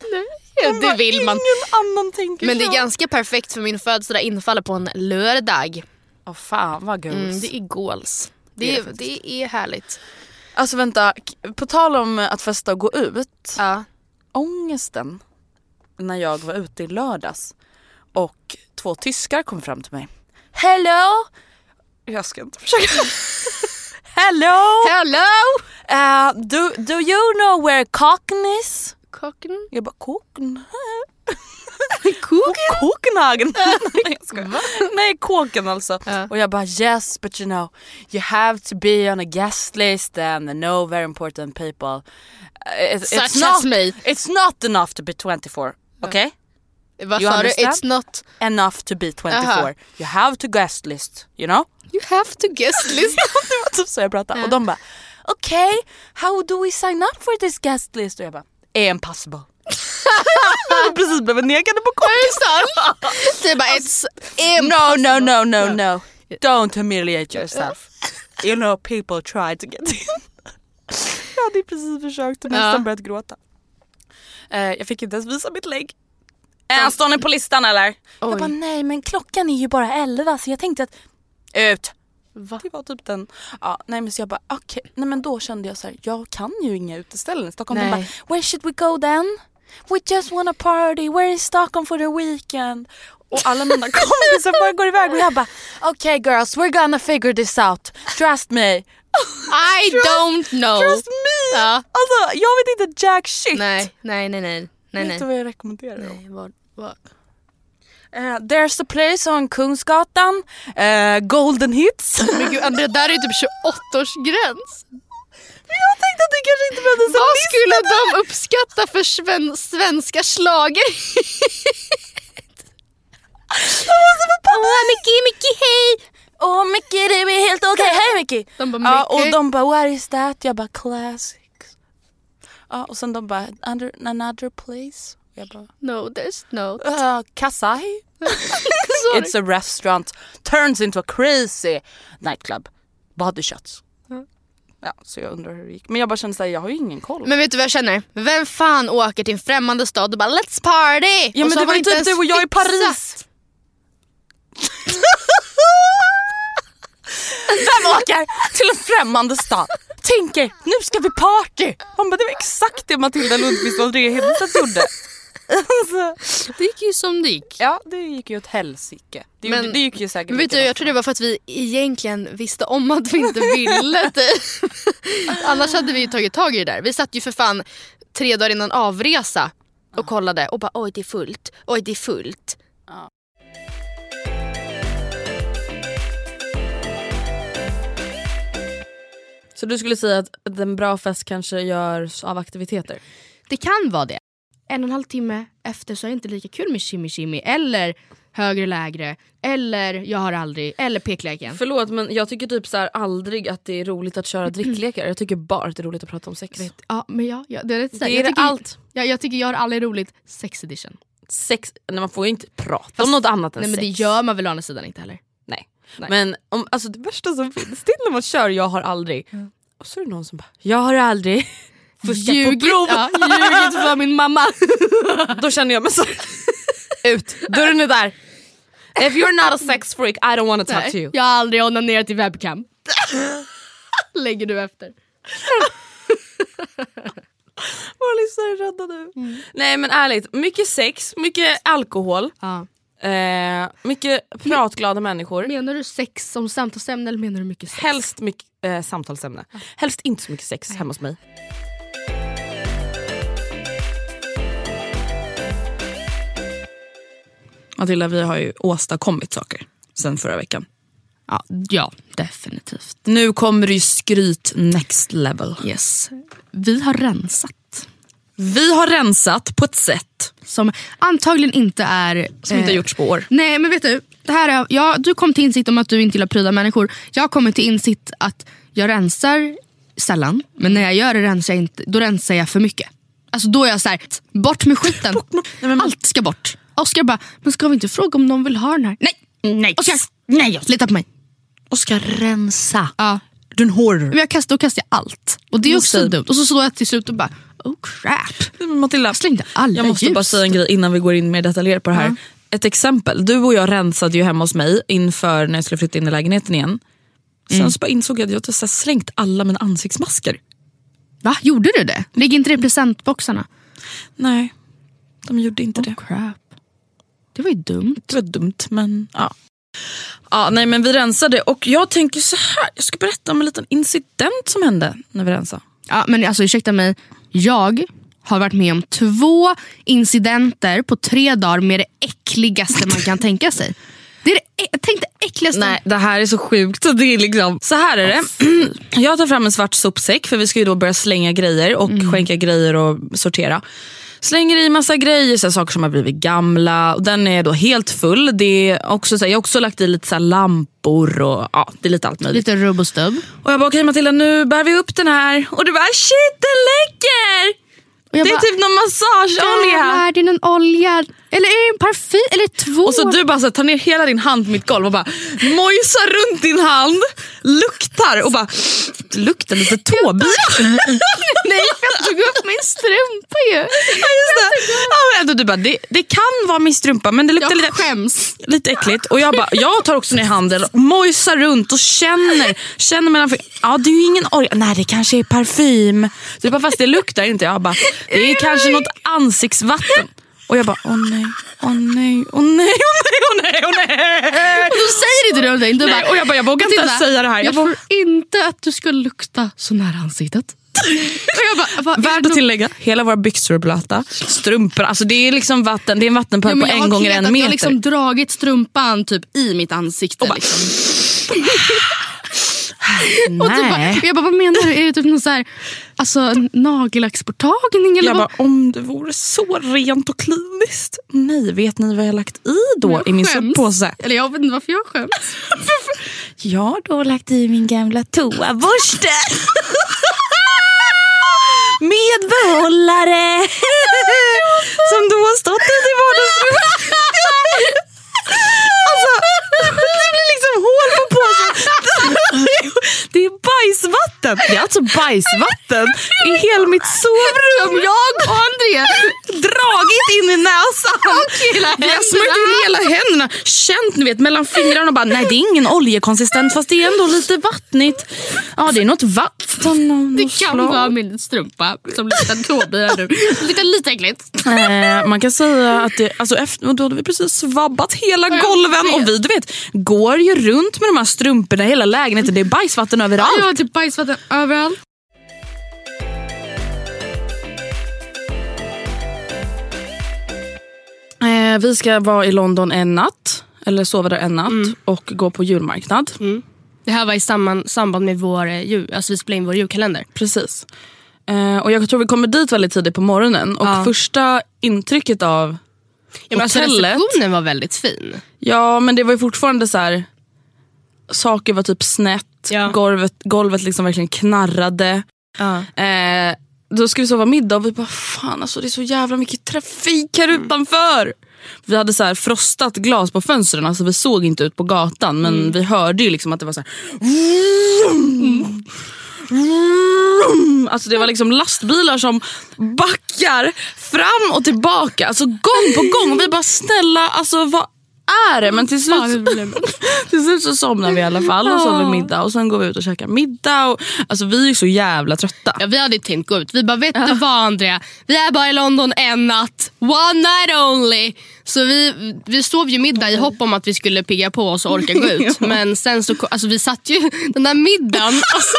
Ja, det vill man. Ingen annan tänker Men det är ganska perfekt för min födelsedag infaller på en lördag. Åh fan vad goals. Mm, det är goals. Det är, det är härligt. Alltså vänta, på tal om att festa och gå ut. Ja. Ångesten när jag var ute i lördags och två tyskar kom fram till mig. Hello! Jag ska inte försöka. [laughs] Hello! Hello! Uh, do, do you know where Koken is? Kocken? Jag bara Koken? [laughs] Koken? Kokenhagen? [laughs] Nej, Kåken alltså. Ja. Och jag bara yes but you know you have to be on a guest list and know very important people. Uh, It's, Such it's, as not, me. it's not enough to be 24. Okay? Vad You sa du? It's not... Enough to be 24. Aha. You have to guest list, you know? You have to guest [laughs] list. det var typ så jag pratade. Och de bara okej, how do we sign up for this guest list? Och jag bara impossible. [laughs] jag precis blivit nekade på [laughs] det är bara it's No, no, no, no, no. Don't humiliate yourself. You know people try to get in. jag hade precis försökt och nästan Ja. börjat gråta. Eh, jag fick inte ens visa mitt lägg. Äh, står ni på listan eller? Jag Oj. bara nej men klockan är ju bara 11 så jag tänkte att ut. Va? Det var typ den, ja nej men så jag bara okej, nej men då kände jag så här, jag kan ju inga uteställen i Stockholm. De Nej. bara, where should we go then? We just wanna party, we're in Stockholm for the weekend. Och alla mina [laughs] kompisar bara går iväg och jag bara okej girls we're gonna figure this out, trust me. I [laughs] don't know. Trust me! Ja. Alltså jag vet inte jack shit. Nej, nej, nej, nej. nej, Vet du nej. vad jag rekommenderar? nej vad, vad? Eh, there's a place on Kungsgatan, eh, Golden Hits. [laughs] Men gud Andrea, där är ju typ 28-årsgräns. jag tänkte att det kanske inte behövdes en Vad skulle de uppskatta för sven svenska slager? Åh, Mickey, Mickey, hej! Åh Mickey det är helt okej, hej Mickey! De bara, Ja, och de bara what is that? Jag bara classics. Ja, och sen de bara another place. Jag bara No, there's no. uh, Kasai? [laughs] It's a restaurant turns into a crazy nightclub. Body shots. Ja, så jag undrar hur det gick. Men jag bara kände såhär, jag har ju ingen koll. Men vet du vad jag känner? Vem fan åker till en främmande stad och bara let's party? ja Och men det var ju inte typ du och jag i. Paris. [laughs] Vem åker till en främmande stad? Tänker, nu ska vi party! Han bara, det var exakt det Matilda Lundqvist och Andrea Hedenstedt gjorde. Alltså, Det gick ju som det gick. ja, det gick ju åt helsike. Det, Men- gjorde- det gick ju säkert Men vet du, jag tror det var för att vi egentligen visste om att vi inte ville det. [laughs] Annars hade vi ju tagit tag i det där. Vi satt ju för fan tre dagar innan avresa och kollade och bara oj det är fullt, oj det är fullt. Så du skulle säga att en bra fest kanske görs av aktiviteter? Det kan vara det. En och en halv timme efter så är det inte lika kul med shimmy shimmy eller högre lägre eller jag har aldrig eller pekleken. Förlåt men jag tycker typ så här aldrig att det är roligt att köra dricklekar. Jag tycker bara att det är roligt att prata om sex. Ja men ja, ja det är rätt Det jag är tycker, allt. Ja, jag tycker jag har aldrig roligt sex edition. Sex, nej, man får ju inte prata om något annat än Nej men sex. det gör man väl å andra sidan inte heller. Nej. Nej. Men om, alltså det värsta som finns det är när man kör jag har aldrig. Och så är det någon som bara jag har aldrig fuskat på Ljugit, prov. ja, ljugit för min mamma. [laughs] Då känner jag mig så ut, dörren är där. If you're not a sex freak I don't want to talk to you. Jag har aldrig onanerat i webcam. [laughs] Lägger du efter. [laughs] Våra lyssnare är rädda nu. Nej men ärligt, mycket sex, mycket alkohol, Ja. eh, mycket pratglada människor. Menar du sex som samtalsämne eller menar du mycket sex? Helst mycket eh, samtalsämne. Helst inte så mycket sex hemma hos mig. Matilda, vi har ju åstadkommit saker sen förra veckan. Ja, ja, definitivt. Nu kommer det ju skryt next level. Yes. Vi har rensat. Vi har rensat på ett sätt Som antagligen inte är... som inte har gjorts på år. Nej men vet du, det här är, ja, du kom till insikt om att du inte gillar pryda människor. Jag kommer till insikt att jag rensar sällan, men när jag gör det rensar jag inte, då rensar jag för mycket. Alltså då är jag så här, bort med skiten. Allt ska bort. Oskar bara, men ska vi inte fråga om någon vill ha den här? Nej, nej. Oskar, nej. Lita på mig. Oskar, rensa. Ja. Du är en hoarder. Men jag kastar, och kastar jag allt. Och det är också säg- dumt. Och så står jag till slut och bara, oh crap. Matilda, Jag slängde alla jag måste ljus. bara säga en grej innan vi går in mer detaljerat på det här. Ett exempel, du och jag rensade ju hemma hos mig inför när jag skulle flytta in i lägenheten igen. Sen så bara insåg jag att jag hade slängt alla mina ansiktsmasker. Va, gjorde du det? Ligger inte det i presentboxarna? Nej, de gjorde inte det. Crap. Det var ju dumt. Det var dumt men ja. ja. Nej men vi rensade och jag tänker så här. jag ska berätta om en liten incident som hände när vi rensade. Ja, men alltså ursäkta mig, jag har varit med om två incidenter på tre dagar med det äckligaste man kan tänka sig. Det är det, ä- tänk det äckligaste. Nej det här är så sjukt. Det är liksom, så här är det. [clears throat] jag tar fram en svart sopsäck för vi ska ju då börja slänga grejer och skänka grejer och sortera. Slänger i massa grejer, så här, saker som har blivit gamla. Och den är då helt full. Det är också, så här, jag har också lagt i lite så här, lampor och ja, det är lite allt möjligt. Lite rubb och stubb. Och jag bara okej Matilda nu bär vi upp den här. Och du bara shit den läcker! Det är bara, typ någon massageolja. Är det någon olja? Eller är det en parfym? Eller två? Och så du bara så här, tar ner hela din hand på mitt golv och bara mojsar runt din hand, luktar och bara det luktar lite tåbira. [laughs] Nej, jag tog upp min strumpa ju. Ja, just det. Ja, men du bara, det, det kan vara min strumpa men det luktar Jag lite, skäms. lite äckligt. Och jag, bara, jag tar också ner handen och mojsar runt och känner, känner mellan Ja det är ju ingen olja. Nej det kanske är parfym. Du bara, fast det luktar inte. Jag bara, det är kanske något ansiktsvatten. Och jag bara, åh nej, åh nej, åh nej, åh nej, åh nej, åh nej. Och då säger inte du någonting. Du Nej, bara, och jag bara, jag vågar inte ens säga det här. Jag Jag tror inte att du ska lukta så nära ansiktet. [laughs] och jag bara, det att tillägga, hela våra byxor är blöta. Strumpor, alltså det är liksom vatten, det är en vattenpöl Ja, på jag en gånger en Jag meter. har liksom dragit strumpan typ i mitt ansikte. bara- liksom. [laughs] Och du bara, Nej. jag bara, vad menar du? Är det typ någon så här, alltså, nagellacksborttagning? Eller Jag vad? bara, om det vore så rent och kliniskt. Nej, vet ni vad jag har lagt i då Jag i min soppåse? Eller jag vet inte varför jag skäms. [laughs] Jag har då lagt i min gamla toaborste. [laughs] Med behållare. [laughs] Som då har stått ute i vardagsrummet. Alltså, det blir liksom hål. [laughs] Det är bajsvatten. Det är alltså bajsvatten i hela mitt sovrum. Jag och André dragit in i näsan. [laughs] hela Vi har smort in hela händerna, känt ni vet mellan fingrarna och bara nej det är ingen oljekonsistens fast det är ändå lite vattnigt. Ja det är något vatten av Det något kan slag. vara min strumpa som luktar tåbira nu. Det luktar lite äckligt. Eh, man kan säga att det, alltså efter, då hade vi precis svabbat hela Ja, golven och vi du vet går ju runt med de här strumporna i hela lägenheten. Det är bajsvatten överallt. Jag har typ bajsvatten överallt. Eh, vi ska vara i London en natt, eller sova där en natt Mm. och gå på julmarknad. Det här var i samband, samband med vår eh, jul, alltså vi spelade in vår julkalender. Precis. Eh, och jag tror vi kommer dit väldigt tidigt på morgonen och Ja. första intrycket av Ja, men alltså hotellet. receptionen var väldigt fin. Ja men det var ju fortfarande så här. Saker var typ snett, Ja. golvet, golvet liksom verkligen knarrade. Eh, då skulle vi sova middag och vi bara fan alltså det är så jävla mycket trafik här utanför. Vi hade så här frostat glas på fönstren så vi såg inte ut på gatan men vi hörde ju liksom att det var så här. Alltså det var liksom lastbilar som backar fram och tillbaka, alltså gång på gång. Och vi bara snälla, alltså vad är det men till slut, [laughs] till slut så somnar vi i alla fall och vi middag och sen går vi ut och käkar middag. Och, alltså vi är så jävla trötta. Ja, vi hade tänkt gå ut. Vi bara, vet du vad Andrea? Vi är bara i London en natt. One night only. Så vi, vi sov ju middag i hopp om att vi skulle pigga på oss och orka gå ut. [laughs] Men sen så, alltså vi satt ju, den där middagen, alltså,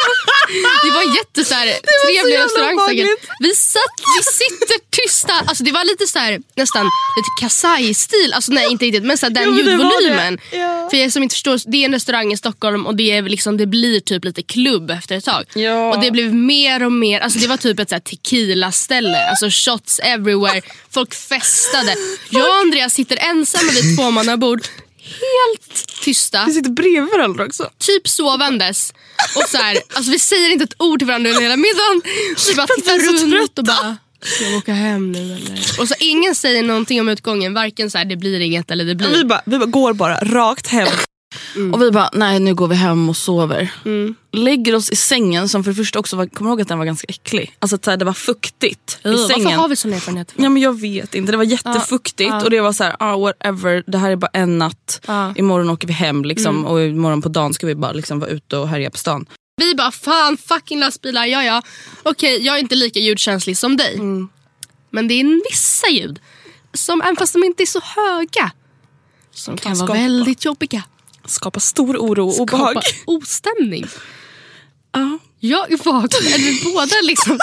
det var en jätte så här, trevlig restaurang säkert. Vi satt, vi sitter tysta. Alltså det var lite så här, nästan lite Kasai-stil. Alltså nej inte riktigt men så här, den det. ljudvolymen. Ja. För er som inte förstår, det är en restaurang i Stockholm och det, är liksom, det blir typ lite klubb efter ett tag. Ja. Och det blev mer och mer, alltså det var typ ett så här tequila-ställe. Alltså shots everywhere, folk festade. Jag och Andreas sitter ensamma vid tvåmannabord. Helt tysta, Vi sitter bredvid varandra också. typ sovandes. Och så här, alltså vi säger inte ett ord till varandra under hela middagen. Vi bara tittar runt och bara Ska vi åka hem nu eller? Och så ingen säger någonting om utgången. Varken så här, det blir inget eller det blir. Vi bara, vi bara går bara rakt hem. Och vi bara, nej nu går vi hem och sover. Lägger oss i sängen som för det första också var, kommer ihåg att den var ganska äcklig? Alltså att det var fuktigt i Ugh, varför sängen. har vi sån erfarenhet? Ja men jag vet inte, det var jättefuktigt Ja, ja. och det var så här, ah, whatever, det här är bara en natt. Ja. Imorgon åker vi hem liksom, och imorgon på dagen ska vi bara liksom, vara ute och härja på stan. Vi bara fan fucking lastbilar, ja ja. Okej jag är inte lika ljudkänslig som dig. Men det är vissa ljud, som, även fast de inte är så höga, som kan vara skapa- väldigt jobbiga. Skapa stor oro och obehag. Skapa ostämning. Ja. Jag vaknade, vi båda liksom, [laughs]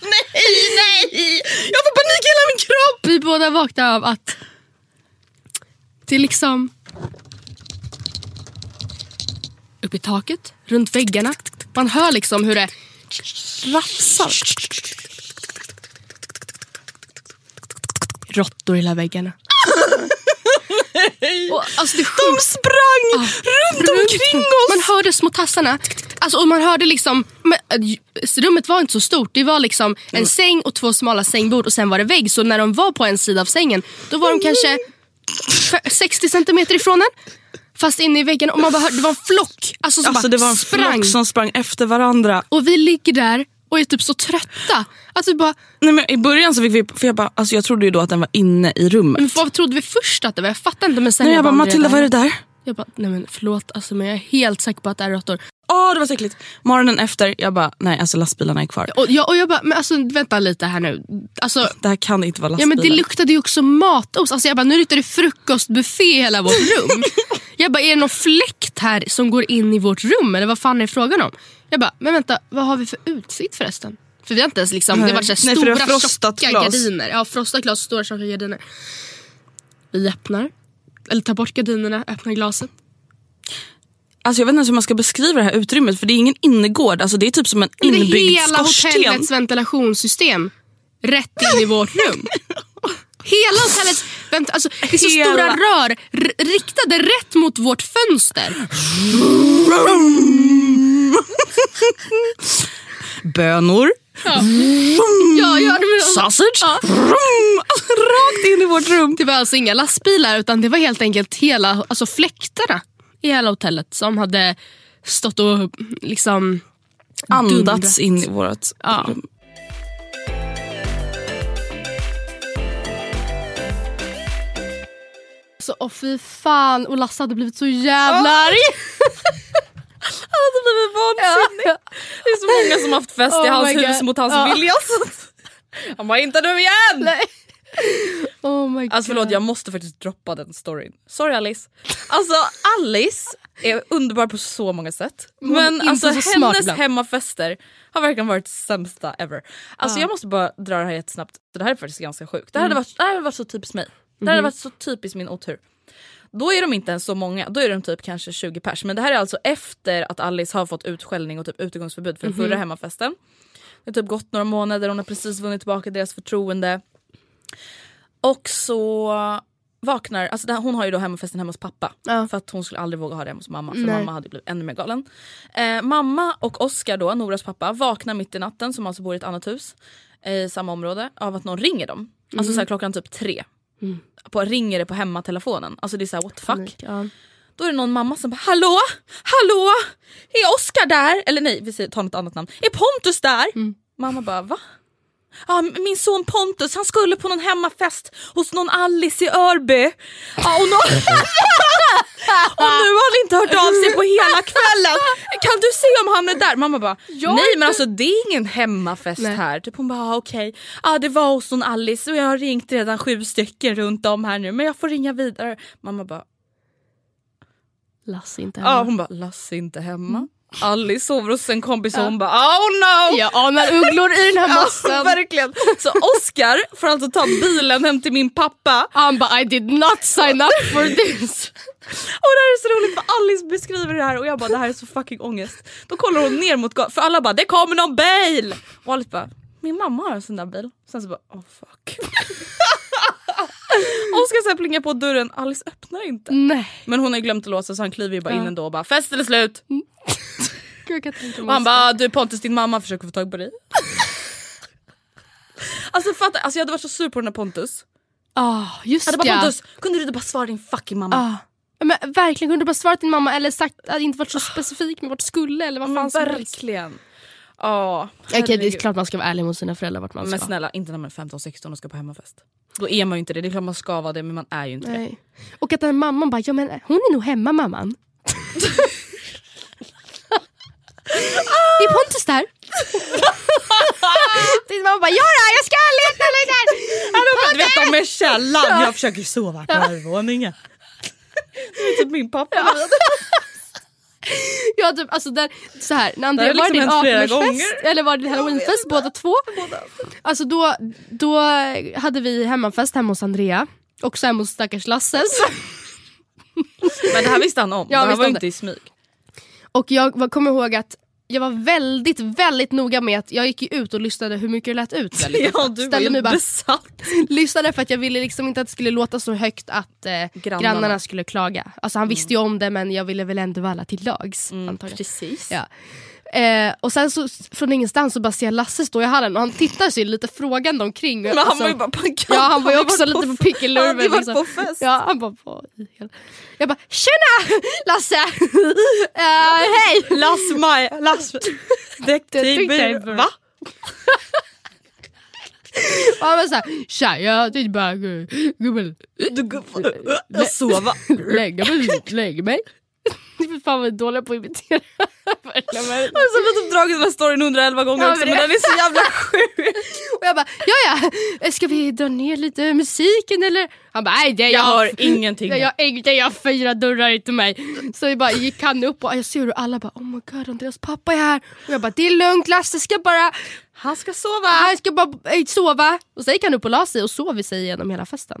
nej, nej! Jag får panik i hela min kropp! vi båda vaknade av att det är liksom upp i taket, runt väggarna. Man hör liksom hur det rafsar. Råttor i hela väggarna. [laughs] Och, alltså det De sprang runt omkring oss! Man hörde små tassarna. Alltså, och man hörde liksom, men, äh, rummet var inte så stort. Det var liksom en säng och två smala sängbord och sen var det vägg. Så när de var på en sida av sängen då var de kanske f- 60 centimeter ifrån en. Fast inne i väggen och man bara hörde, det var en flock. Alltså, som Alltså bara det var en sprang. flock som sprang efter varandra. Och vi ligger där och är typ så trötta. Att vi bara, Nej, men I början så fick vi, för jag, bara, alltså jag trodde ju då att den var inne i rummet. men vad trodde vi först att det var? Jag fattar inte men sen Nej, jag bara, var Matilda vad är det där? Jag bara, nej men förlåt alltså, men jag är helt säker på att det är råttor. Åh det var så äckligt. Morgonen efter, jag bara, nej alltså lastbilarna är kvar. Och jag, och jag bara, men alltså vänta lite här nu. Alltså, Det här kan inte vara Ja lastbilar. men det luktade ju också matost. Alltså jag bara, nu luktar det frukostbuffé i hela vårt rum. [laughs] jag bara, är det någon fläkt här som går in i vårt rum eller vad fan är det frågan om? Jag bara, men vänta, vad har vi för utsikt förresten? För vi har inte ens liksom, det Nej. var så här Nej, det stora tjocka glas. gardiner. Ja, frostat glas, stora tjocka gardiner. Vi öppnar, eller tar bort gardinerna, öppnar glaset. Alltså jag vet inte ens hur man ska beskriva det här utrymmet för det är ingen innergård, alltså det är typ som en Det är inbyggd hela skorsten. hotellets ventilationssystem rätt in i vårt rum. [laughs] Hela hotellets vent- alltså, Det är så Hela- stora rör riktade rätt mot vårt fönster. [laughs] Bönor, Ja, ja, det, var, sausage, Ja. alltså, rakt in i vårt rum. det var alltså inga lastbilar utan det var helt enkelt hela alltså fläktarna i hela hotellet som hade stått och liksom Andats in i vårt Ja. rum. Så, åh fy fan, och Lasse hade blivit så jävla arg. [laughs] [laughs] Han hade blivit vansinnig. Det är så många som har haft fest i Oh hans my hus God. mot hans Ja. vilja. Han bara, inte nu igen! Nej. Oh my God. Alltså förlåt jag måste faktiskt droppa den storyn. Sorry Alice. Alltså Alice är underbar på så många sätt. Men alltså så hennes hemmafester har verkligen varit sämsta ever. Alltså jag måste bara dra det här jättesnabbt. Det här är faktiskt ganska sjukt. Det här hade varit, det här hade varit så typiskt mig. Det här hade varit så typiskt min otur. Då är de inte ens så många, då är de typ kanske 20 pers. Men det här är alltså efter att Alice har fått utskällning och typ utegångsförbud för den förra hemmafesten. Det har typ gått några månader, hon har precis vunnit tillbaka deras förtroende. Och så vaknar, alltså här, hon har ju då hemmafesten hemma hos pappa. Ja. För att hon skulle aldrig våga ha det hemma hos mamma för Nej. mamma hade blivit ännu mer galen. Eh, mamma och Oskar då, Noras pappa, vaknar mitt i natten som alltså bor i ett annat hus eh, i samma område av att någon ringer dem. Alltså så här, klockan typ tre. På, ringer det på hemmatelefonen. Alltså det är såhär what the fuck. Ja. Då är det någon mamma som bara hallå, hallå, är Oskar där? Eller nej vi tar något annat namn. Är Pontus där? Mamma bara va? Ja, min son Pontus han skulle på någon hemmafest hos någon Alice i Örby. Ja, och, nå- [laughs] och nu har han inte hört av sig på hela kvällen. Kan du se om han är där? Mamma bara, nej men alltså det är ingen hemmafest Nej. här. Typ hon bara, ah, okej. Ja det var hos någon Alice och jag har ringt redan sju stycken runt om här nu men jag får ringa vidare. Mamma bara, Lasse inte ja hemma. hon bara, Lasse inte hemma. Alice sover hos en kompis och hon bara, oh no! Jag anar ugglor i den här [laughs] Ja, massan. verkligen. Så Oscar får alltså ta bilen hem till min pappa. Han bara I did not sign up for this. [laughs] Och det här är så roligt för Alice beskriver det här och jag bara det här är så fucking ångest. Då kollar hon ner mot gatan för alla bara det kommer någon bil! Och Alice bara min mamma har en sån där bil. Sen så bara oh fuck. [laughs] Oskar plingar på dörren, Alice öppnar inte. Nej. Men hon har glömt att låsa så han kliver bara in Ja. ändå och bara fest eller slut. Gud, Och han bara du Pontus din mamma försöker få tag på dig. [laughs] alltså fatta, alltså jag hade varit så sur på den här Pontus. Ah, just Jag hade bara ja. Pontus, kunde du inte bara svara din fucking mamma? Ah. Men verkligen, kunde du bara svarat din mamma eller sagt att inte varit så specifik med vart skulle eller vad fan Men som helst. verkligen. Ja, Okej det är klart man ska vara ärlig mot sina föräldrar vart man Men ska. snälla, inte när man är 15-16 och ska på hemmafest. Då är man ju inte det. Det är klart man ska vara det men man är ju inte det. Nej. Och att den mamman bara, ja men hon är nog hemma mamman. [laughs] är Pontus där? Din mamma bara, ja då, jag ska leta lite. Du vet de är källan, jag försöker sova på övervåningen. Det är typ min pappa. Ja, typ, alltså där, så här, när Det har Andrea, var det liksom din hänt flera 18-årsfest gånger. eller var det din halloweenfest båda två? Alltså då, då hade vi hemmafest hemma hos Andrea, också hemma hos stackars Lasses. Men det här visste han om. Ja, det här var om inte det. i smyg. Och jag var- kommer ihåg att jag var väldigt, väldigt noga med att jag gick ju ut och lyssnade hur mycket det lät ut. [laughs] Ja, du var Ställde ju mig bara, besatt. [laughs] lyssnade för att jag ville liksom inte att det skulle låta så högt att eh, grannarna. Grannarna. skulle klaga. Alltså han visste ju om det men jag ville väl ändå vara alla till lags. antagligen. Precis. Ja. Eh, och sen så från ingenstans så bara ser jag Lasse stå i hallen och han tittar sig lite frågande omkring. Men han Alltså, var ju bara kant. Ja han var ju också lite på Han hade pickelurven. varit liksom. på fest. Ja, han bara, jag bara tjena Lasse! Eh, hej! Lass Maja, Lass... Detektivbyrå. Va? Och han var såhär, tja jag tänkte bara gubben sova. lägga mig, lägga mig. Fan vad dåliga på att imitera. Alltså, vi har typ dragit den här storyn 111 gånger Ja, också men det- den är så jävla sjuk. Och jag bara, ja ja, ska vi dra ner lite musiken eller? Han bara, nej det är Jag hör ingenting. Jag, jag, jag, jag har fyra dörrar till mig. Så vi bara gick han upp och jag ser hur alla bara, oh my god Andreas pappa är här. Och jag bara, det är lugnt Lasse ska bara, Han ska sova. han ska bara eh, sova. Och så gick han upp och la sig och sov i sig genom hela festen.